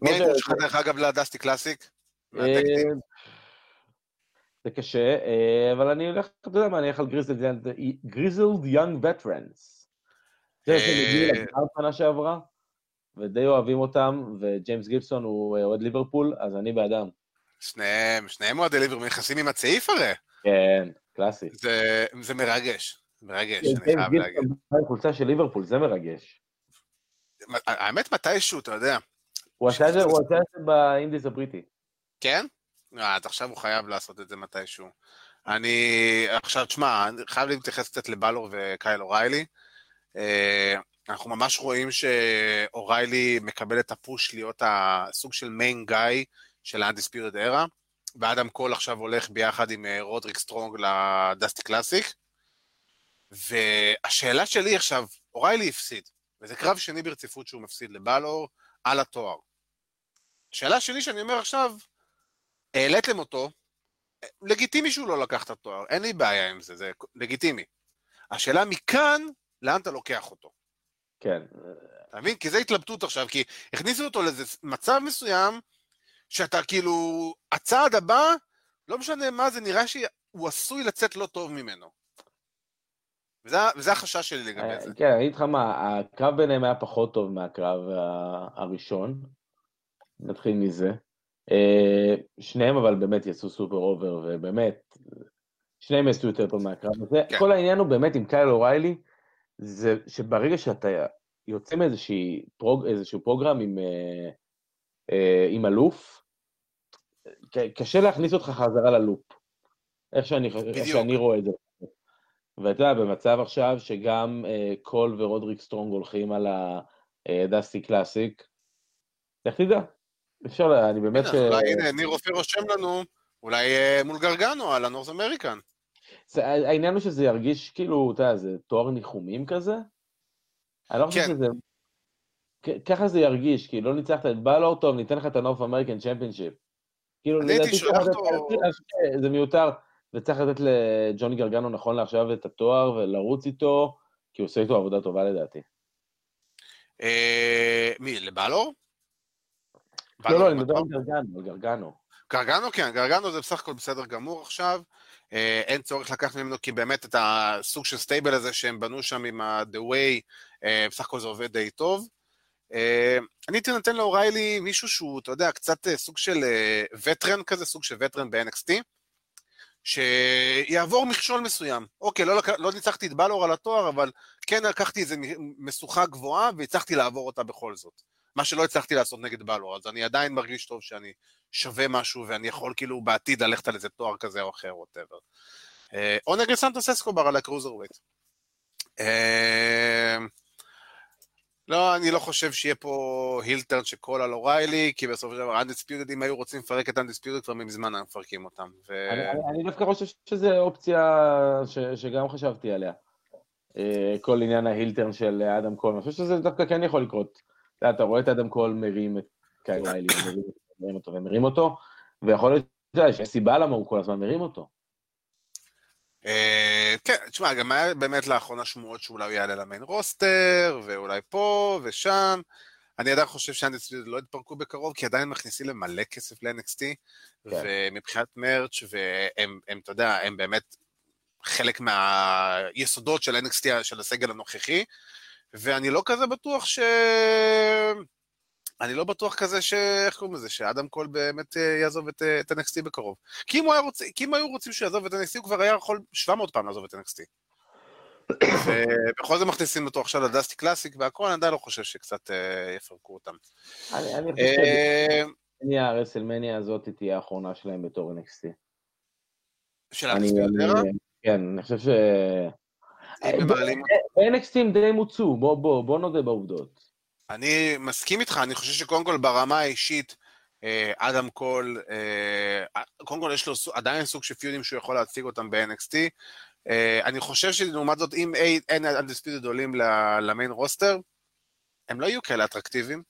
מי האיגוד שלך דרך אגב לדאסטי קלאסיק? אה, זה קשה, אה, אבל אני הולך, אתה יודע מה, אני הולך על Grizzled Young Veterans. זה שהגיעו לגמר שנה שעברה, ודי אוהבים אותם, וג'יימס גיבסון הוא אה, אוהד ליברפול, אז אני בעדם. שניהם, שניהם אוהדי ליברפול, נכנסים עם הצעיף הרי. כן, קלאסי. זה מרגש, מרגש, אני חייב להגיד. חולצה של ליברפול, זה מרגש. האמת, מתישהו, אתה יודע. הוא עשה את זה באינדיס הבריטי. כן? אה, אז עכשיו הוא חייב לעשות את זה מתישהו. אני, עכשיו, תשמע, אני חייב להתייחס קצת לבלור וקייל אוריילי. אנחנו ממש רואים שאוריילי מקבל את ה push להיות הסוג של main guy של ה Undisputed Era, ואדם קול עכשיו הולך ביחד עם אה, רודריק סטרונג לדאסטי קלאסיק. והשאלה שלי עכשיו, אוריילי הפסיד, וזה קרב שני ברציפות שהוא מפסיד לבאלור על התואר. השאלה שלי שאני אומר עכשיו, העליתם אותו, לגיטימי שהוא לא לקח את התואר, אין לי בעיה עם זה, זה לגיטימי. השאלה מכאן, לאן אתה לוקח אותו? כן. אתה מבין? כי זה התלבטות עכשיו, כי הכניסו אותו לאיזה מצב מסוים, שאתה כאילו, הצעד הבא, לא משנה מה זה, נראה שהוא עשוי לצאת לא טוב ממנו. וזה, וזה החשש שלי לגבי אה, זה. כן, אני אגיד לך מה, הקרב ביניהם היה פחות טוב מהקרב הראשון, נתחיל מזה. אה, שניהם אבל באמת יצאו סופר over, ובאמת, שניהם יצאו יותר טוב מהקרב הזה. כן. כל העניין הוא באמת עם קייל אוריילי, זה שברגע שאתה יוצא מאיזשהו prog, program עם, אה, אה, עם אלוף, קשה להכניס אותך חזרה ל loop. איך שאני, איך שאני רואה את זה. ואתה יודע, במצב עכשיו שגם אה, קול ורודריק סטרונג הולכים על הדאסטי קלאסיק, איך תדע? אפשר, אני באמת... ש... אולי הנה, ניר רופא רושם לנו, אולי אה, מול גרגנו על ה North American. העניין הוא שזה ירגיש כאילו, אתה יודע, זה תואר ניחומים כזה? אני לא חושב כן. שזה... ככה זה ירגיש, כי לא ניצחת את באלור טוב, ניתן לך את ה North American Championship. כאילו, הייתי שולח אותו... זה מיותר, וצריך לתת לג'וני גרגנו נכון לעכשיו את התואר ולרוץ איתו, כי הוא עושה איתו עבודה טובה לדעתי. אה, מי, לבאלור? לא, לא, אני מדבר על גרגנו, על גרגנו. גרגנו כן, גרגנו זה בסך הכל בסדר גמור עכשיו. אה, אין צורך לקחת ממנו, כי באמת את הסוג של stable הזה שהם בנו שם עם ה-The Way, אה, בסך הכל זה עובד די טוב. אה, אני הייתי נותן לאוריילי מישהו שהוא, אתה יודע, קצת סוג של veteran כזה, סוג של veteran ב-NXT, שיעבור מכשול מסוים. אוקיי, לא, לא ניצחתי את באלור על התואר, אבל כן לקחתי איזו משוכה גבוהה והצלחתי לעבור אותה בכל זאת. מה שלא הצלחתי לעשות נגד באלור, אז אני עדיין מרגיש טוב שאני שווה משהו ואני יכול כאילו בעתיד ללכת על איזה תואר כזה או אחר, whatever. או נגד סנטוס אסקובר על ה cruiserweight. לא, אני לא חושב שיהיה פה heel turn של קול על אוריילי, כי בסופו של דבר, Undisputed, אם היו רוצים לפרק את Undisputed, כבר מזמן היו מפרקים אותם. ו... אני, אני, אני דווקא חושב שזו אופציה ש, שגם חשבתי עליה. אה, כל עניין ה heel turn של אדם קול, אני חושב שזה דווקא כן יכול לקרות. אתה, אתה רואה את אדם קול מרים את קייל אוריילי, מרים אותו ומרים אותו, ויכול להיות שיש סיבה למה הוא כל הזמן מרים אותו. אה, כן, תשמע, גם היה באמת לאחרונה שמועות שאולי הוא יעלה ל main roster, ואולי פה ושם. אני עדיין חושב שה Undisputed לא יתפרקו בקרוב, כי עדיין מכניסים למלא כסף ל-NXT, כן. ומבחינת merch, והם, הם, אתה יודע, הם באמת חלק מהיסודות של NXT, של הסגל הנוכחי, ואני לא כזה בטוח ש... אני לא בטוח כזה ש... איך קוראים לזה? שאדם קול באמת אה, יעזוב את, אה, את NXT בקרוב. כי אם, רוצ... כי אם היו רוצים שהוא יעזוב את NXT, הוא כבר היה יכול 700 פעם לעזוב את NXT. ובכל זאת מכניסים אותו עכשיו לדסטי קלאסיק והכל, אני עדיין לא חושב שקצת אה, יפרקו אותם. אני חושב שהרסלמניה הזאת תהיה האחרונה שלהם בתור NXT. של ה Undisputed Era? כן, אני חושב ש... ב-NXT הם די מוצו, בוא נודה בעובדות. אני מסכים איתך, אני חושב שקודם כל ברמה האישית, אה, אדם קול, אה, קודם כל יש לו עדיין סוג של פיודים שהוא יכול להציג אותם ב-NXT. אה, אני חושב שלעומת זאת, אם ה Undisputed עולים ל main roster, הם לא יהיו כאלה אטרקטיביים.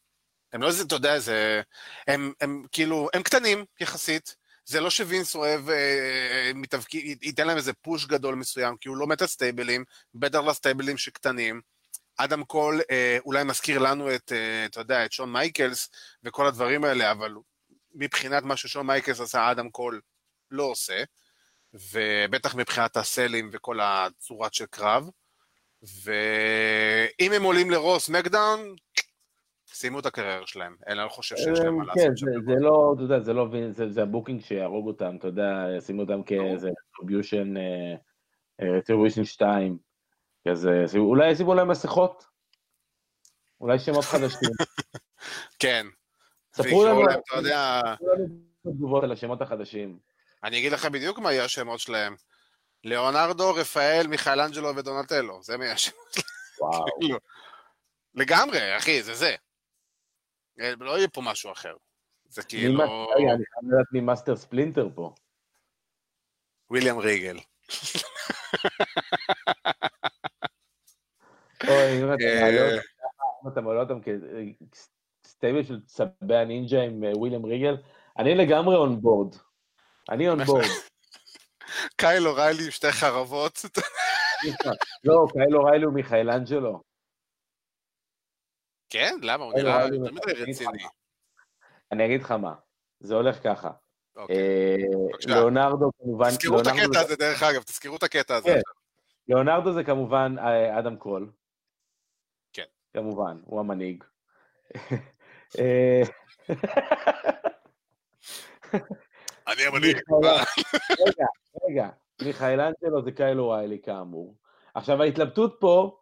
הם לא איזה, אתה יודע, זה... הם, הם כאילו, הם קטנים יחסית. זה לא שוינס אוהב, אה, מתאבק... ייתן להם איזה push גדול מסוים, כי הוא לא מת על סטייבלים, בטח לסטייבלים שקטנים. אדם קול אה, אולי מזכיר לנו את, אה, אתה יודע, את שון מייקלס וכל הדברים האלה, אבל מבחינת מה ששון מייקלס עשה, אדם קול לא עושה, ובטח מבחינת הסלים וכל הצורת של קרב. ואם הם עולים לרו סמקדאון, סיימו את הקריירה שלהם, אני לא חושב שיש להם מה לעשות כן, שם. כן, זה לא, אתה יודע, זה לא, זה ה booking שיהרוג אותם, אתה יודע, שימו אותם כאיזה retribution, retribution 2. כזה, אולי ישימו להם מסכות? אולי שמות חדשים. כן. ספרו לנו, אתה יודע... תגובות על השמות החדשים. אני אגיד לך בדיוק מה יהיו השמות שלהם. ליאונרדו, רפאל, מיכאל אנג'לו ודונטלו, זה מי השמות שלהם. וואו. כאילו, לגמרי, אחי, זה זה. אה, לא יהיה פה משהו אחר. זה כאילו... אני חייב לדעת מי מאסטר ספלינטר פה. וויליאם ריגל. אוי, אם אתה מעלה אותם כ stable של צבי הנינג'ה עם אה, וויליאם ריגל, אני לגמרי on board. אני on board. קייל אוריילי עם שתי חרבות. לא, קייל אוריילי הוא מיכאל אנג'לו. כן? למה? הוא נראה מדי רציני. אני אגיד לך מה, זה הולך ככה. אוקיי. אה, ליאונרדו כמובן... תזכרו את הקטע הזה, דרך אגב, תזכרו את הקטע הזה. כן. ליאונרדו זה כמובן אה, אדם קול. כן. כמובן, הוא המנהיג. אה, אני המנהיג. רגע, רגע, מיכאל אנג'לו זה קייל אוריילי כאמור. עכשיו ההתלבטות פה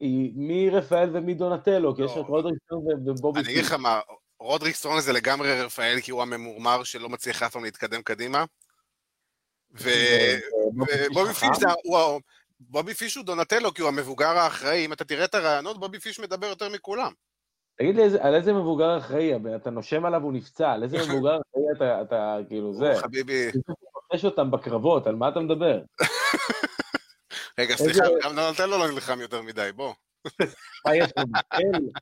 היא מי רפאל ומי דונטלו, כי יש את רודריסון ובובי... אני אגיד לך מה, רודריק סטרונג זה לגמרי רפאל, כי הוא הממורמר שלא מצליח אף פעם להתקדם קדימה. ובובי פיש זה, בובי פיש הוא דונטלו, כי הוא המבוגר האחראי. אם אתה תראה את הרעיונות, בובי פיש מדבר יותר מכולם. תגיד לי, על איזה מבוגר אחראי? אתה נושם עליו, הוא נפצע, על איזה מבוגר אחראי אתה, כאילו, זה? חביבי. אתה פוגש אותם בקרבות, על מה אתה מדבר? רגע, סליחה, גם לא נלחם יותר מדי, בוא. מה יש לו? מקל?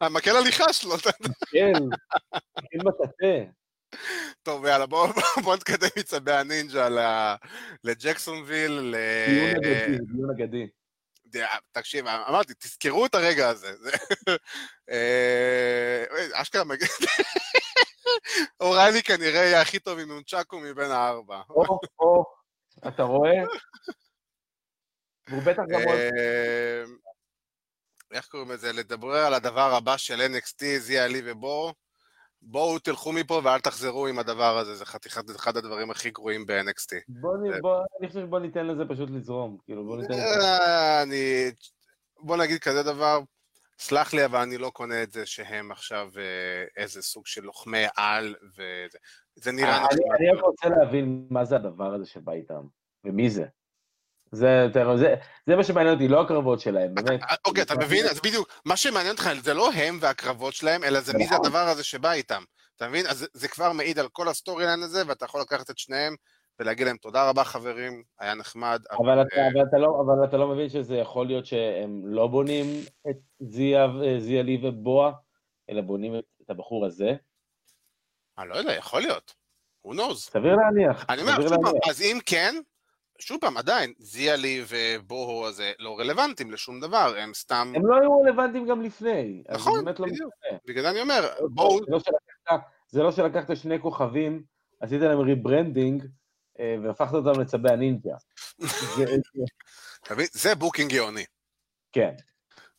המקל הליכה שלו. כן, מקל בטאטה. טוב, יאללה, בואו נתקדם מצבי הנינג'ה לג'קסונוויל. דיון אגדי. תקשיב, אמרתי, תזכרו את הרגע הזה. אה, אשכרה מגיד... אוריילי כנראה יהיה הכי טוב עם נונצ'קו מבין הארבע. או, או, אתה רואה? והוא בטח גם עוד... אה, איך קוראים לזה? לדבר על הדבר הבא של NXT, זיה לי ובור. בואו תלכו מפה ואל תחזרו עם הדבר הזה, זה חתיכת אחד הדברים הכי גרועים ב-NXT. בוא, בוא, אני חושב שבוא ניתן לזה פשוט לזרום, כאילו בוא ניתן לזה... אה, אני... בוא נגיד כזה דבר, סלח לי, אבל אני לא קונה את זה שהם עכשיו אה, איזה סוג של לוחמי על, וזה זה נראה אני, אני רק רוצה להבין מה זה הדבר הזה שבא איתם, ומי זה. זה זה, זה מה שמעניין אותי, לא הקרבות שלהם, באמת. אוקיי, אתה מבין? אז בדיוק, מה שמעניין אותך זה לא הם והקרבות שלהם, אלא זה מי זה נכון. הדבר הזה שבא איתם. אתה מבין? אז זה כבר מעיד על כל ה storyline הזה, ואתה יכול לקחת את שניהם ולהגיד להם תודה רבה חברים, היה נחמד. אבל, אתה, אבל, אתה לא, אבל אתה לא מבין שזה יכול להיות שהם לא בונים את זיה, זיה לי ובואה, אלא בונים את הבחור הזה? אני לא יודע, יכול להיות. who knows. סביר להניח. אני אומר, אז אם כן, שוב פעם, עדיין, זיה לי ובוהו הזה לא רלוונטיים לשום דבר, הם סתם... הם לא היו רלוונטיים גם לפני. נכון, לא בדיוק. בגלל זה אני אומר, בואו... זה, לא זה לא שלקחת שני כוכבים, עשית להם rebranding, אה, והפכת אותם לצבי הנינג'ה. זה booking גאוני. כן.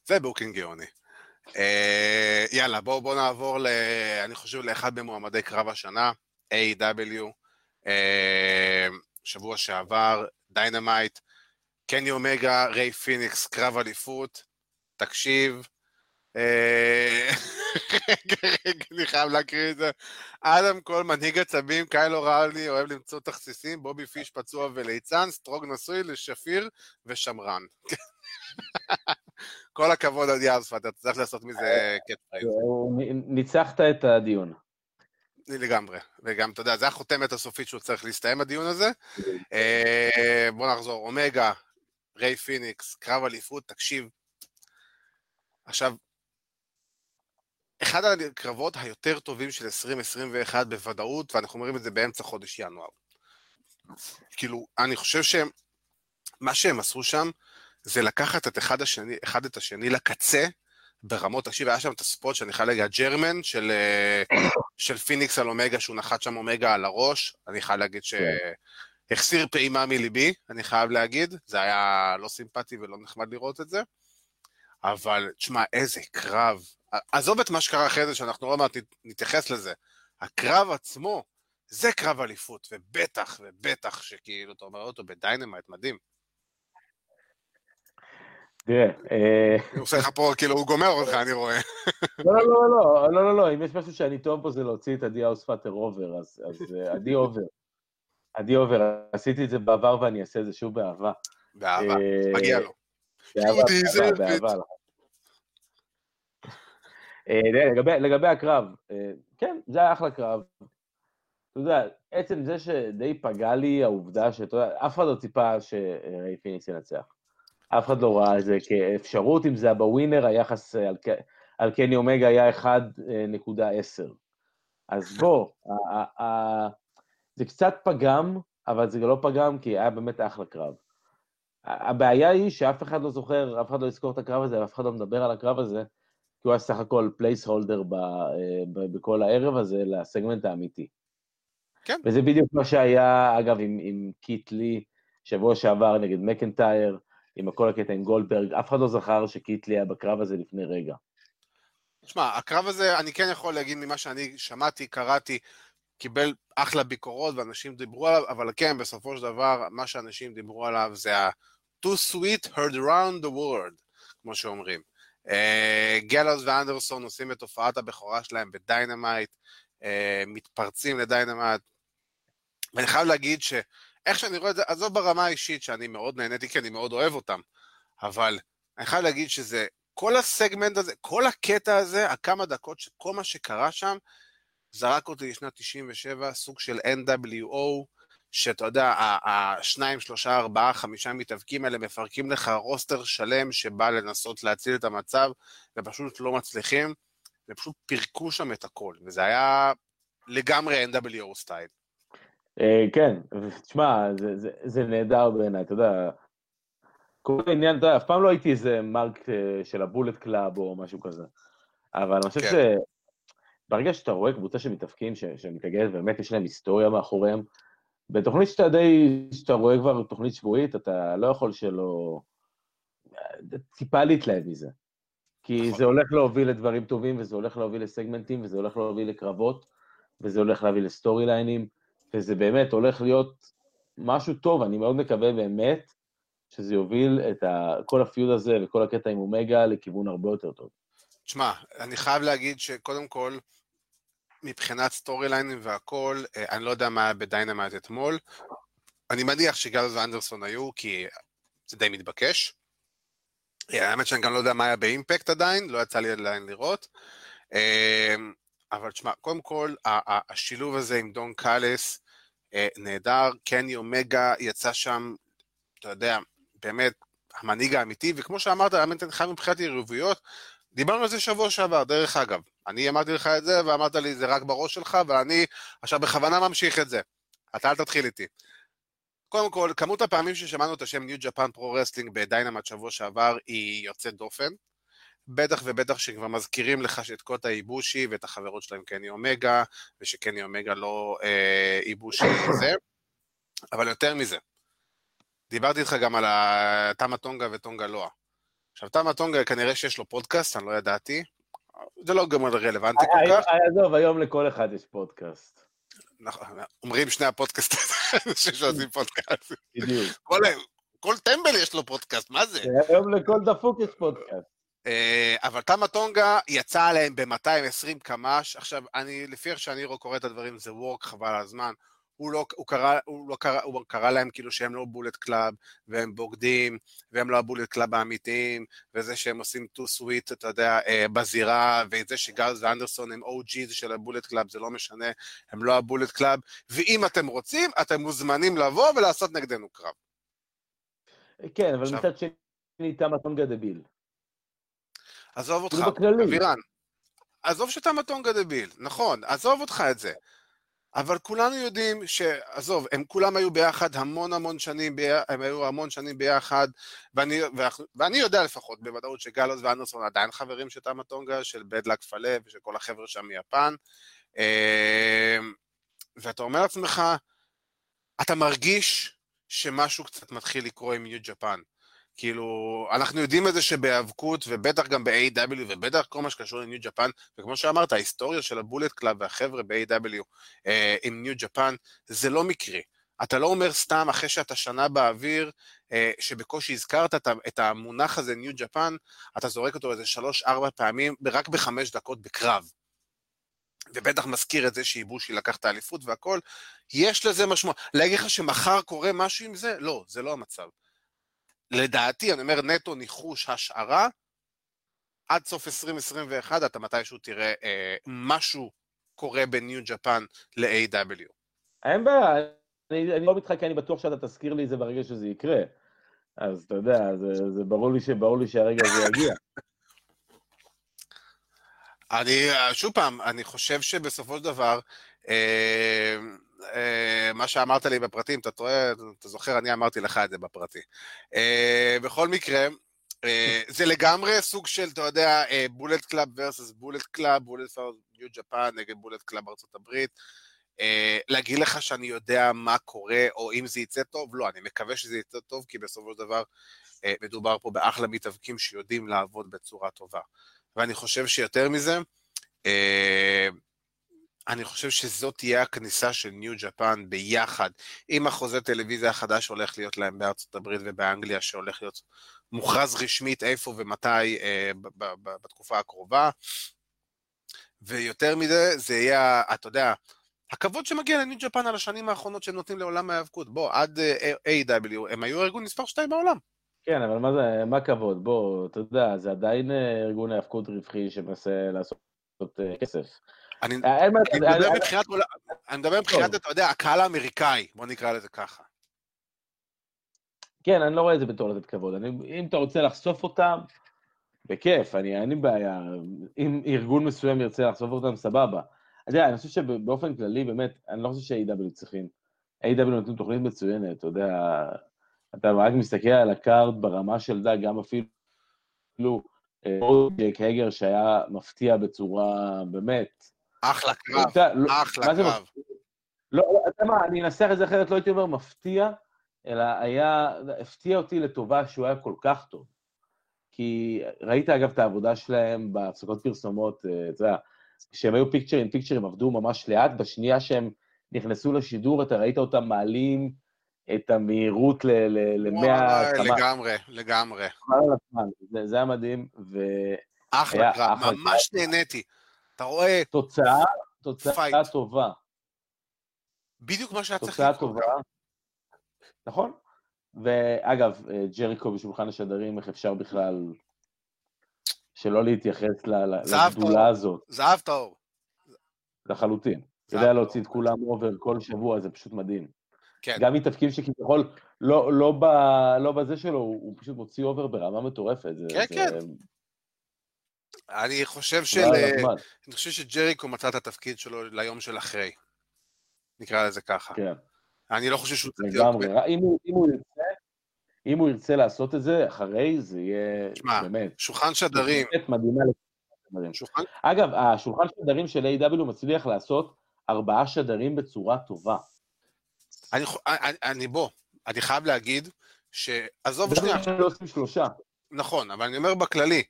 זה booking גאוני. Uh, יאללה, בואו בוא נעבור, ל, אני חושב, לאחד ממועמדי קרב השנה, AEW שבוע שעבר, דיינמייט, קני אומגה, ריי פיניקס, קרב אליפות, תקשיב, אה, רגע, רגע, אני חייב להקריא את זה. אדם קול, מנהיג עצבים, קייל אוריילי, אוהב למצוא תכסיסים, בובי פיש פצוע וליצן, סטרונג נשוי לשפיר ושמרן. כל הכבוד על יאספה, אתה צריך לעשות מזה קטע. ניצחת את הדיון. לגמרי, וגם, אתה יודע, זה החותמת הסופית שהוא צריך להסתיים הדיון הזה. אה, בוא נחזור, אומגה, ריי פיניקס, קרב אליפות, תקשיב. עכשיו, אחד הקרבות היותר טובים של 2021 בוודאות, ואנחנו אומרים את זה באמצע חודש ינואר. כאילו, אני חושב שמה שהם עשו שם, זה לקחת את אחד, השני, אחד את השני לקצה, ברמות, תקשיב, היה שם את הספוט שאני חייב להגיד, הג'רמן של, אה, של פיניקס על אומגה, שהוא נחת שם אומגה על הראש, אני חייב להגיד שהחסיר כן. פעימה מליבי, אני חייב להגיד, זה היה לא סימפטי ולא נחמד לראות את זה, אבל תשמע, איזה קרב, עזוב את מה שקרה אחרי זה, שאנחנו עוד מעט נתייחס לזה. הקרב עצמו, זה קרב אליפות, ובטח, ובטח שכאילו, אתה אומר אותו בדיינמייט, מדהים. תראה, אה, הוא עושה לך פה, כאילו, הוא גומר אותך, אני רואה. לא, לא, לא, לא, לא, לא, לא, אם יש משהו שאני טוב פה זה להוציא את עדי האוספאטר over, אז אה, עדי over. עדי over, עשיתי את זה בעבר ואני אעשה את זה שוב באהבה. באהבה, אה, מגיע לו. באהבה. אה, לגבי, הקרב, כן, זה היה אחלה קרב. אתה יודע, עצם זה שדי פגע לי העובדה שאתה יודע, אף אחד לא ציפה שריי פיניקס ינצח. אף אחד לא ראה את זה כאפשרות, אם זה היה בווינר, היחס על, על קני אומגה היה 1.10. אז בוא, זה קצת פגם, אבל זה לא פגם, כי היה באמת אחלה קרב. הבעיה היא שאף אחד לא זוכר, אף אחד לא יזכור את הקרב הזה, ואף אחד לא מדבר על הקרב הזה, כי הוא היה סך הכל placeholder אה, בכל הערב הזה לסגמנט האמיתי. כן. וזה בדיוק מה שהיה, אגב, עם, עם קיט לי, שבוע שעבר נגד מקנטייר, עם כל הקטע עם גולדברג, אף אחד לא זכר שקיט לי היה בקרב הזה לפני רגע. תשמע, הקרב הזה, אני כן יכול להגיד ממה שאני שמעתי, קראתי, קיבל אחלה ביקורות ואנשים דיברו עליו, אבל כן, בסופו של דבר, מה שאנשים דיברו עליו זה ה-too sweet heard around the world, כמו שאומרים. גלוס ואנדרסון עושים את הופעת הבכורה שלהם בדיינמייט, אה, מתפרצים לדיינמייט, ואני חייב להגיד שאיך שאני רואה את זה, עזוב ברמה האישית שאני מאוד נהניתי, כי אני מאוד אוהב אותם, אבל אני חייב להגיד שזה, כל הסגמנט הזה, כל הקטע הזה, הכמה דקות, כל מה שקרה שם, זרק אותי לשנת 97, סוג של NWO, שאתה יודע, השניים, שלושה, ארבעה, חמישה מתאבקים האלה מפרקים לך roster שלם שבא לנסות להציל את המצב, ופשוט לא מצליחים, ופשוט פירקו שם את הכל, וזה היה לגמרי NWO style. אה, כן, תשמע, זה נהדר בעיניי, אתה יודע, כל העניין, אתה יודע, אף פעם לא הייתי איזה mark אה, של ה-Bullet Club או משהו כזה, אבל אני חושב כן. שברגע שאתה רואה קבוצה של מתאבקים שמתאגדת, באמת יש להם היסטוריה מאחוריהם, בתוכנית שאתה די, שאתה רואה כבר תוכנית שבועית, אתה לא יכול שלא... טיפה להתלהב מזה. כי נכון. זה הולך להוביל לדברים טובים, וזה הולך להוביל לסגמנטים, וזה הולך להוביל לקרבות, וזה הולך להביא לסטורי ליינים, וזה באמת הולך להיות משהו טוב, אני מאוד מקווה באמת שזה יוביל את ה, כל הפיוד הזה וכל הקטע עם אומגה לכיוון הרבה יותר טוב. תשמע, אני חייב להגיד שקודם כל, מבחינת storyline-ים והכל, אה, אני לא יודע מה היה ב-Dynamite אתמול. אני מניח שגלס ואנדרסון היו, כי זה די מתבקש. אה, האמת שאני גם לא יודע מה היה ב-Impact עדיין, לא יצא לי עדיין לראות. אה, אבל תשמע, קודם כל, השילוב הזה עם דון קאלס נהדר, קני אומגה יצא שם, אתה יודע, באמת, המנהיג האמיתי, וכמו שאמרת, האמת, אני חייב מבחינת יריבויות, דיברנו על זה שבוע שעבר, דרך אגב. אני אמרתי לך את זה, ואמרת לי, זה רק בראש שלך, ואני עכשיו בכוונה ממשיך את זה. אתה אל תתחיל איתי. קודם כל, כמות הפעמים ששמענו את השם New Japan Pro Wrestling ב-Dynamite שבוע שעבר היא יוצאת דופן. בטח ובטח שכבר מזכירים לך שאת קוטה איבושי ואת החברות שלהם קני אומגה, ושקני אומגה לא אה, איבושי זה. אבל יותר מזה, דיברתי איתך גם על תמה טונגה וטונגה לואה. עכשיו, תמה טונגה כנראה שיש לו פודקאסט, אני לא ידעתי. זה לא גם רלוונטי כל כך. עזוב, היום לכל אחד יש פודקאסט. נכון, אומרים שני הפודקאסטים שעושים פודקאסט. בדיוק. כל טמבל יש לו פודקאסט, מה זה? היום לכל דפוק יש פודקאסט. אה, אבל תמה טונגה יצא עליהם ב-220 קמ"ש. עכשיו, אני, לפי איך שאני קורא את הדברים, זה וורק, חבל על הזמן. הוא לא, הוא קרא, הוא לא קרא, הוא קרא להם כאילו שהם לא Bullet Club, והם בוגדים, והם לא ה-Bullet Club האמיתיים, וזה שהם עושים too sweet, אתה יודע, אה, בזירה, וזה שגלס ואנדרסון הם OG's של ה-Bullet Club, זה לא משנה, הם לא ה-Bullet Club, ואם אתם רוצים, אתם מוזמנים לבוא ולעשות נגדנו קרב. כן, אבל עכשיו... מצד שני, תמה טונגה דביל. עזוב אותך, אבירן. עזוב שתמה טונגה דביל, נכון, עזוב אותך את זה. אבל כולנו יודעים שעזוב, הם כולם היו ביחד המון המון שנים, הם היו המון שנים ביחד, ואני, ואני יודע לפחות בוודאות שגלוס ואנדרסון עדיין חברים של תמה טונגה, של בדלק פלה ושל כל החבר'ה שם מיפן. אמ, ואתה אומר לעצמך, אתה מרגיש שמשהו קצת מתחיל לקרות עם ניו ג'פן. כאילו, אנחנו יודעים את זה שבהיאבקות, ובטח גם ב-AW, ובטח כל מה שקשור לניו ג'פן, וכמו שאמרת, ההיסטוריה של ה-Bullet Club והחבר'ה ב-AEW אה, עם New Japan, זה לא מקרי. אתה לא אומר סתם אחרי שאתה שנה באוויר, אה, שבקושי הזכרת את, את המונח הזה, New Japan, אתה זורק אותו איזה שלוש-ארבע פעמים, רק בחמש דקות בקרב. ובטח מזכיר את זה שאיבושי לקח את האליפות והכל, יש לזה משמעות. להגיד לך שמחר קורה משהו עם זה? לא, זה לא המצב. לדעתי, אני אומר נטו ניחוש השערה, עד סוף 2021 אתה מתישהו תראה אה, משהו קורה בניו ג'פן ל-AW. אין בעיה, אני, אני לא מתחכה, אני בטוח שאתה תזכיר לי את זה ברגע שזה יקרה. אז אתה יודע, זה, זה ברור, לי שברור לי שהרגע הזה יגיע. אני, שוב פעם, אני חושב שבסופו של דבר, אה, אה, מה שאמרת לי בפרטים, אתה טועה, אתה זוכר, אני אמרתי לך את זה בפרטי. אה, בכל מקרה, אה, זה לגמרי סוג של, אתה יודע, Bullet Club versus Bullet Club, Bullet Club New Japan נגד Bullet Club ארצות הברית. להגיד לך שאני יודע מה קורה, או אם זה יצא טוב, לא, אני מקווה שזה יצא טוב, כי בסופו של דבר מדובר פה באחלה מתאבקים שיודעים לעבוד בצורה טובה. ואני חושב שיותר מזה, אני חושב שזאת תהיה הכניסה של New Japan ביחד עם החוזה טלוויזיה החדש שהולך להיות להם בארצות הברית ובאנגליה, שהולך להיות מוכרז רשמית איפה ומתי אה, ב- ב- ב- בתקופה הקרובה. ויותר מזה, זה יהיה, אתה יודע, הכבוד שמגיע לניו ג'פן על השנים האחרונות שהם נותנים לעולם ההיאבקות. בוא, עד אה, A.W. הם היו ארגון מספר 2 בעולם. כן, אבל מה זה, מה כבוד? בוא, אתה יודע, זה עדיין אה, ארגון ההיאבקות רווחי שמנסה לעשות אה, כסף. אני מדבר מבחינת, אני מדבר מבחינת, אתה יודע, הקהל האמריקאי, בוא נקרא לזה ככה. כן, אני לא רואה את זה בתור לתת כבוד. אני, אם אתה רוצה לחשוף אותם, בכיף, אני, אין לי בעיה. אם ארגון מסוים ירצה לחשוף אותם, סבבה. אתה יודע, אני חושב שבאופן כללי, באמת, אני לא חושב ש-AEW צריכים. AEW נותנים תוכנית מצוינת, אתה יודע, אתה רק מסתכל על ה-card ברמה של, דה, גם אפילו, אה, ג'ק הגר שהיה מפתיע בצורה, באמת, אחלה קרב, לא, אחלה קרב. לא, אתה מה, אני אנסח את זה אחרת, לא הייתי אומר מפתיע, אלא היה, הפתיע אותי לטובה שהוא היה כל כך טוב. כי ראית אגב את העבודה שלהם בהפסקות פרסומות, אה, אתה יודע, כשהם היו פיקצ'רים, פיקצ'רים עבדו ממש לאט, בשנייה שהם נכנסו לשידור, אתה ראית אותם מעלים את המהירות ל-100... לגמרי, לגמרי. זה, זה היה מדהים, ו... אחלה קרב, ממש נהניתי. אתה רואה... תוצאה, תוצאה טובה. בדיוק מה שהיה צריך תוצאה טובה. נכון. ואגב, ג'ריקו בשולחן השדרים, איך אפשר בכלל שלא להתייחס לגדולה הזאת. זהב טהור. לחלוטין. אתה יודע להוציא את כולם אובר כל שבוע, זה פשוט מדהים. כן. גם מתפקידים שכביכול, לא, לא, לא בזה שלו, הוא, הוא פשוט מוציא אובר ברמה מטורפת. זה, כן, זה... כן. אני חושב של... אני חושב שג'ריקו מצא את התפקיד שלו ליום של אחרי. נקרא לזה ככה. כן. אני לא חושב שהוא צריך להיות... לגמרי. אם הוא, אם הוא ירצה, אם הוא ירצה לעשות את זה, אחרי זה יהיה, שמה, באמת. שולחן שדרים. באמת מדהימה שולחן... אגב, השולחן שדרים של A.W. מצליח לעשות ארבעה שדרים בצורה טובה. אני, אני, אני בוא, אני חייב להגיד שעזוב שנייה. זה לא עושים שלושה. נכון, אבל אני אומר בכללי,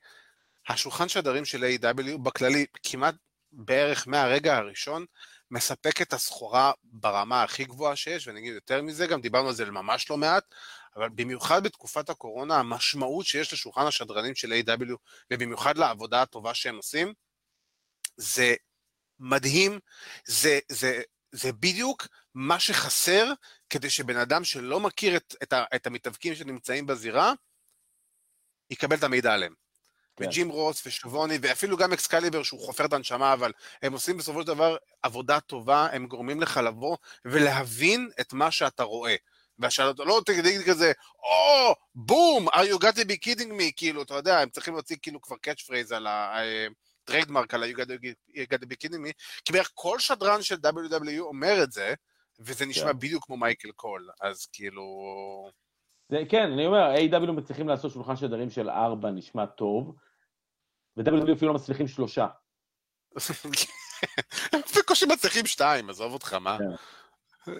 השולחן שדרים של A.W. בכללי, כמעט בערך מהרגע הראשון, מספק את הסחורה ברמה הכי גבוהה שיש, ואני אגיד יותר מזה, גם דיברנו על זה ממש לא מעט, אבל במיוחד בתקופת הקורונה, המשמעות שיש לשולחן השדרנים של A.W. ובמיוחד לעבודה הטובה שהם עושים, זה מדהים, זה, זה, זה בדיוק מה שחסר כדי שבן אדם שלא מכיר את, את, את המתאבקים שנמצאים בזירה, יקבל את המידע עליהם. כן. וג'ים רוס ושבוני, ואפילו גם אקסקליבר שהוא חופר את הנשמה, אבל הם עושים בסופו של דבר עבודה טובה, הם גורמים לך לבוא ולהבין את מה שאתה רואה. והשאלות לא תגיד כזה, או, בום, are you got to be kidding me, כאילו, אתה יודע, הם צריכים להוציא כאילו כבר catch phrase על ה-trademark, על ה-you got to be kidding me, כי בערך כל שדרן של WW אומר את זה, וזה נשמע כן. בדיוק כמו מייקל קול, אז כאילו... זה, כן, אני אומר, A.W. מצליחים לעשות שולחן שדרים של ארבע, נשמע טוב, ו-W אפילו לא מצליחים שלושה. בקושי מצליחים שתיים, עזוב אותך, מה? כן.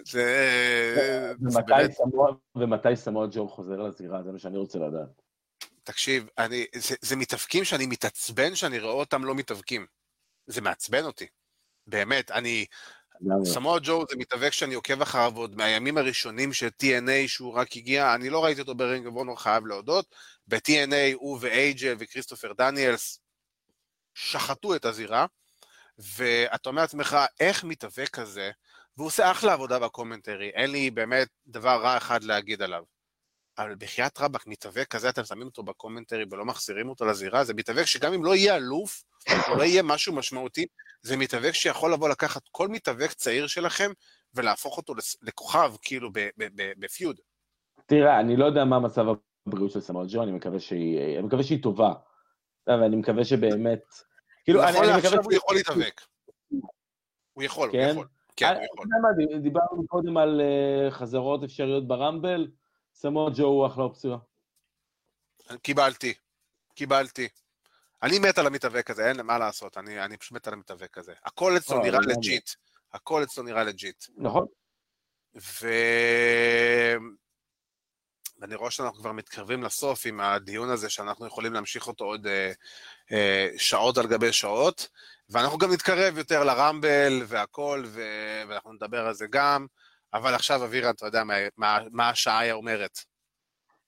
זה... ומתי סמואל ג'ו חוזר לזירה? זה מה שאני רוצה לדעת. תקשיב, אני, זה, זה מתאבקים שאני מתעצבן שאני רואה אותם לא מתאבקים. זה מעצבן אותי. באמת, אני... סמואל ג'ו זה מתאבק שאני עוקב אחריו עוד מהימים הראשונים של TNA שהוא רק הגיע, אני לא ראיתי אותו ב-Ring of Honor, חייב להודות. ב-TNA הוא ואייג'ל וכריסטופר דניאלס שחטו את הזירה, ואתה אומר לעצמך, איך מתאבק כזה והוא עושה אחלה עבודה ב-commentary, אין לי באמת דבר רע אחד להגיד עליו. אבל בחייאת רבאק, מתאבק כזה, אתם שמים אותו ב-commentary ולא מחזירים אותו לזירה, זה מתאבק שגם אם לא יהיה אלוף, או לא יהיה משהו משמעותי, זה מתאבק שיכול לבוא לקחת כל מתאבק צעיר שלכם ולהפוך אותו לכוכב, כאילו, בפיוד. תראה, אני לא יודע מה מצב הבריאות של סמואל ג'ו, אני מקווה שהיא, טובה. ואני מקווה שבאמת... כאילו, אני, אני מקווה... הוא יכול להתאבק. הוא יכול, כן? הוא יכול. כן, הוא יכול. מה, דיברנו קודם על uh, חזרות אפשריות ברמבל, סמו ג'ו הוא אחלה אופציה. קיבלתי, קיבלתי. אני מת על המתאבק הזה, אין מה לעשות, אני, אני פשוט מת על המתאבק הזה. הכל אצלו נראה legit, הכל אצלו נראה legit. נכון. ו... ואני רואה שאנחנו כבר מתקרבים לסוף עם הדיון הזה, שאנחנו יכולים להמשיך אותו עוד אה, אה, שעות על גבי שעות, ואנחנו גם נתקרב יותר ל-Rumble והכל, ו... ואנחנו נדבר על זה גם, אבל עכשיו, אבירן, אתה יודע מה, מה, מה השעה אומרת.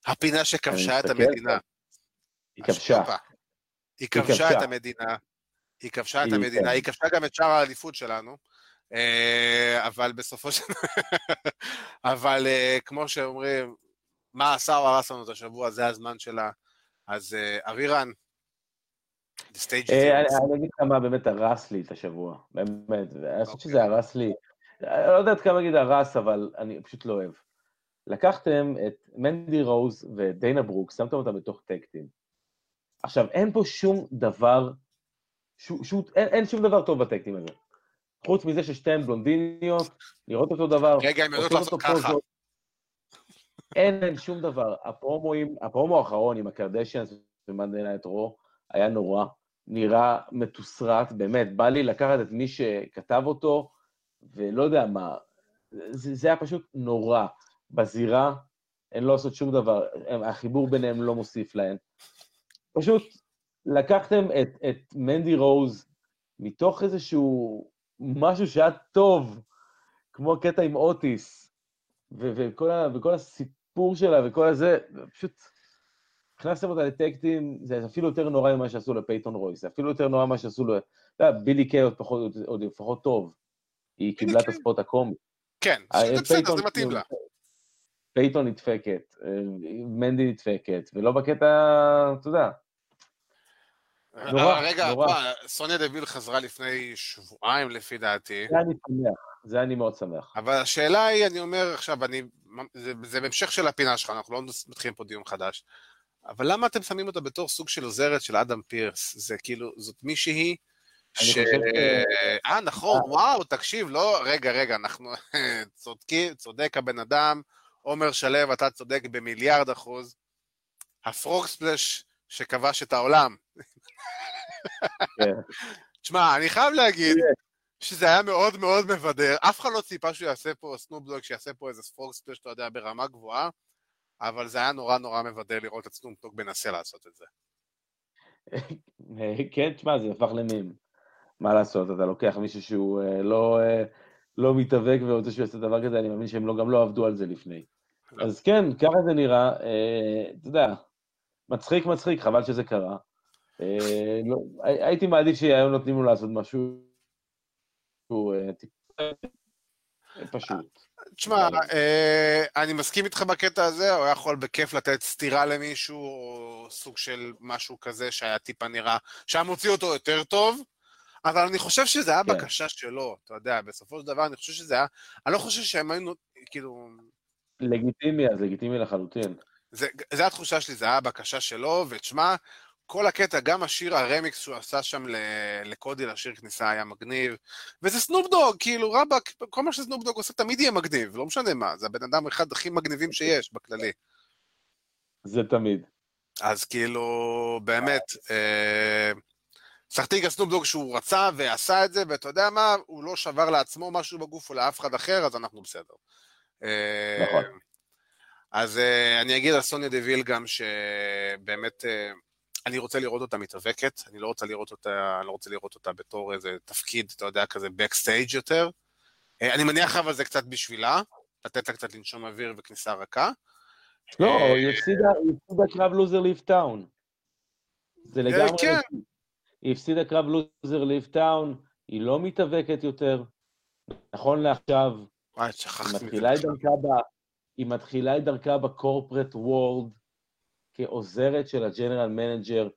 הפינה שכבשה את המדינה. היא כבשה. היא כבשה את המדינה. היא כבשה את המדינה, היא כבשה גם את שאר האליפות שלנו. אה, אבל בסופו של... אבל אה, כמו שאומרים, מה עשה או הרס לנו את השבוע, זה הזמן שלה. אז אה, אבירן, the stage is אה, אני אגיד לך מה באמת הרס לי את השבוע, באמת, אני חושב שזה אוקיי. הרס לי, אני לא יודעת כמה להגיד הרס, אבל אני פשוט לא אוהב. לקחתם את מנדי רוז ודיינה ברוק, שמתם אותם בתוך tag team. עכשיו, אין פה שום דבר, ש, ש, אין, אין שום דבר טוב ב-tag team הזה. חוץ מזה ששתיהן בלונדיניות, לראות אותו דבר. רגע, הם יודעות לעשות ככה. אין להם שום דבר. ה-promo-אים, ה-promo האחרון עם הקרדשיאנס ומאנדי נייט רו היה נורא, נראה מתוסרט, באמת, בא לי לקחת את מי שכתב אותו, ולא יודע מה, זה, זה היה פשוט נורא. בזירה, הן לא עושות שום דבר, החיבור ביניהם לא מוסיף להן. פשוט לקחתם את, את מנדי רוז מתוך איזשהו משהו שהיה טוב, כמו הקטע עם אוטיס, וכל, ה, וכל הסיפור שלה וכל הזה, פשוט הכנסתם אותה לטקטים, זה אפילו יותר נורא ממה שעשו לפייתון רויס, זה אפילו יותר נורא ממה שעשו ל... אתה יודע, בילי קיי עוד פחות, עוד לפחות טוב. היא קיבלה את ה-spot הקומי. כן, זה בסדר, זה מתאים לה. פייתון נדפקת, אה, מנדי נדפקת, ולא בקטע, אתה יודע. נורא, רגע, נורא. סוניה דוויל חזרה לפני שבועיים לפי דעתי. זה אני שמח, זה אני מאוד שמח. אבל השאלה היא, אני אומר עכשיו, אני, זה, זה בהמשך של הפינה שלך, אנחנו לא מתחילים פה דיון חדש. אבל למה אתם שמים אותה בתור סוג של עוזרת של אדם פירס? זה כאילו, זאת מישהי ש... אה, נכון, אה. וואו, תקשיב, לא, רגע, רגע, אנחנו צודקים, צודק הבן אדם, עומר שלו, אתה צודק במיליארד אחוז. הפרוקספלש שכבש את העולם. תשמע, אני חייב להגיד שזה היה מאוד מאוד מבדר. אף אחד לא ציפה שהוא יעשה פה סנופדוג, שיעשה פה איזה פרוקספלש, אתה יודע, ברמה גבוהה, אבל זה היה נורא נורא מבדר לראות את סנופדוג מנסה לעשות את זה. כן, תשמע, זה הפך למים. מה לעשות, אתה לוקח מישהו שהוא אה, לא, אה, לא מתאבק ורוצה שהוא יעשה דבר כזה, אני מאמין שהם לא, גם לא עבדו על זה לפני. לא. אז כן, ככה זה נראה, אה, אתה יודע, מצחיק מצחיק, חבל שזה קרה. לא, הייתי מעדיף שהיום נותנים לו לעשות משהו פשוט. תשמע, אני מסכים איתך בקטע הזה, הוא יכול בכיף לתת סטירה למישהו, או סוג של משהו כזה שהיה טיפה נראה, שהיה מוציא אותו יותר טוב, אבל אני חושב שזה היה כן. בקשה שלו, אתה יודע, בסופו של דבר אני חושב שזה היה, אני לא חושב שהם היו, כאילו... לגיטימי, אז לגיטימי לחלוטין. זה, זה התחושה שלי, זה היה בקשה שלו, ותשמע, כל הקטע, גם השיר הרמיקס שהוא עשה שם לקודי לשיר כניסה היה מגניב, וזה סנופדוג, כאילו רבאק, כל מה שסנופדוג עושה תמיד יהיה מגניב, לא משנה מה, זה הבן אדם אחד הכי מגניבים שיש בכללי. זה תמיד. אז כאילו, באמת, אה, סחטיגה סנופדוג שהוא רצה ועשה את זה, ואתה יודע מה, הוא לא שבר לעצמו משהו בגוף או לאף אחד אחר, אז אנחנו בסדר. נכון. אז אה, אני אגיד על סוניה דוויל גם שבאמת אה, אני רוצה לראות אותה מתאבקת, אני לא רוצה לראות אותה, אני לא רוצה לראות אותה בתור איזה תפקיד, אתה יודע, כזה backstage יותר. אה, אני מניח אבל זה קצת בשבילה, לתת לה קצת לנשום אוויר וכניסה רכה. לא, היא הפסידה קרב loser leave town. זה לגמרי... כן. היא הפסידה קרב loser leave town, היא לא מתאבקת יותר. נכון לעכשיו. היא מתחילה את דרכה ב corporate world כעוזרת של ה general manager.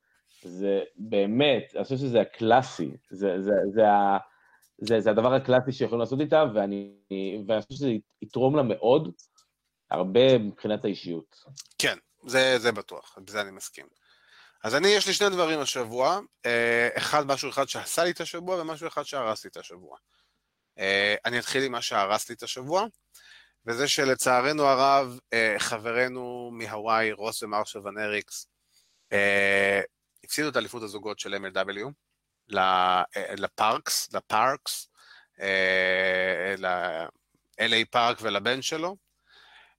זה באמת, אני חושב שזה הקלאסי, זה, זה, זה, זה, זה הדבר הקלאסי שיכולים לעשות איתה, ואני, ואני חושב שזה יתרום לה מאוד, הרבה מבחינת האישיות. כן, זה, זה בטוח, בזה אני מסכים. אז אני, יש לי שני דברים השבוע, אה, אחד, משהו אחד שעשה לי את השבוע, ומשהו אחד שהרס לי את השבוע. אה, אני אתחיל עם מה שהרס לי את השבוע, וזה שלצערנו הרב, אה, חברנו מהוואי, רוס ומרשה ונריקס, הפסידו את אליפות הזוגות של MLW לפארקס, לפארקס, ל-LA פארק ולבן שלו,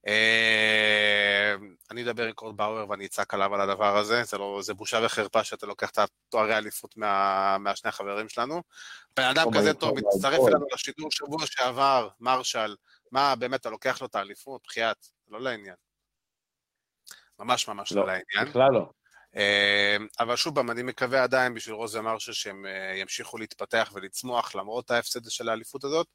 אה, אני אדבר עם קורט באואר ואני אצעק עליו על הדבר הזה, זה, לא, זה בושה וחרפה שאתה לוקח את התוארי האליפות מה, מהשני החברים שלנו. בן אדם כזה טוב, מצטרף אלינו לשידור שבוע שעבר, מרשל, מה, באמת, אתה לוקח לו את האליפות, בחייאת, לא לעניין. ממש ממש לא, לא לעניין. בכלל לא. אה, אבל שוב פעם, אני מקווה עדיין בשביל רוזה מרשל שהם אה, ימשיכו להתפתח ולצמוח למרות ההפסד של האליפות הזאת.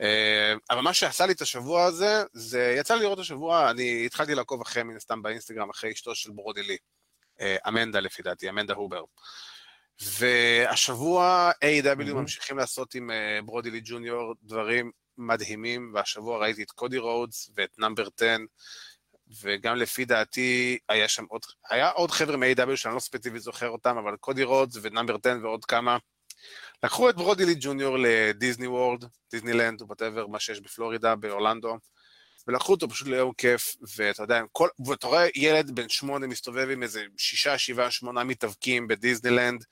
אה, אבל מה שעשה לי את השבוע הזה, זה יצא לי לראות השבוע, אני התחלתי לעקוב אחרי מן הסתם באינסטגרם, אחרי אשתו של ברודי לי, אמנדה לפי דעתי, אמנדה הובר. והשבוע AEW ממשיכים לעשות עם ברודי לי ג'וניור דברים מדהימים, והשבוע ראיתי את קודי רודס ואת number 10, וגם לפי דעתי היה שם עוד, היה עוד חבר'ה מ-AEW שאני לא ספציפית זוכר אותם, אבל קודי רודס ו number 10 ועוד כמה. לקחו את ברודי לי ג'וניור לדיסני וורלד, דיסנילנד, whatever, מה שיש בפלורידה, באורלנדו, ולקחו אותו פשוט ליום כיף, ואתה יודע, כל, ואתה רואה ילד בן שמונה מסתובב עם איזה שישה, שבעה, שמונה מתאבקים בדיסנילנד,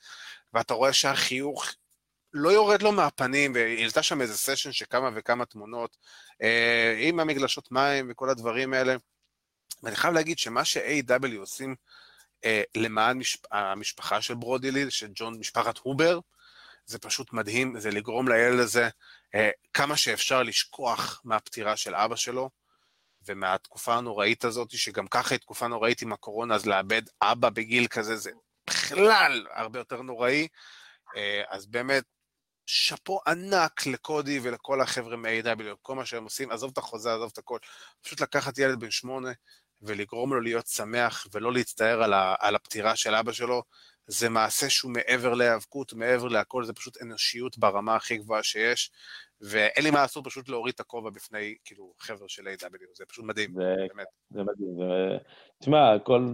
ואתה רואה שהחיוך לא יורד לו מהפנים, והיא העלתה שם איזה סשן של כמה וכמה תמונות, אה, עם המגלשות מים וכל הדברים האלה. ואני חייב להגיד שמה ש-A.W. עושים אה, למען משפ... המשפחה של ברודילי, של ג'ון, משפחת הובר, זה פשוט מדהים, זה לגרום לילד הזה אה, כמה שאפשר לשכוח מהפטירה של אבא שלו, ומהתקופה הנוראית הזאת, שגם ככה היא תקופה נוראית עם הקורונה, אז לאבד אבא בגיל כזה זה בכלל הרבה יותר נוראי. אה, אז באמת, שאפו ענק לקודי ולכל החבר'ה מ-AW, כל מה שהם עושים, עזוב את החוזה, עזוב את הכל. פשוט לקחת ילד בן שמונה ולגרום לו להיות שמח ולא להצטער על, ה- על הפטירה של אבא שלו, זה מעשה שהוא מעבר להיאבקות, מעבר להכל, זה פשוט אנושיות ברמה הכי גבוהה שיש, ואין לי מה לעשות, פשוט להוריד את הכובע בפני, כאילו, חבר'ה של A.W, זה פשוט מדהים, זה, באמת. זה מדהים, זה... תשמע, כל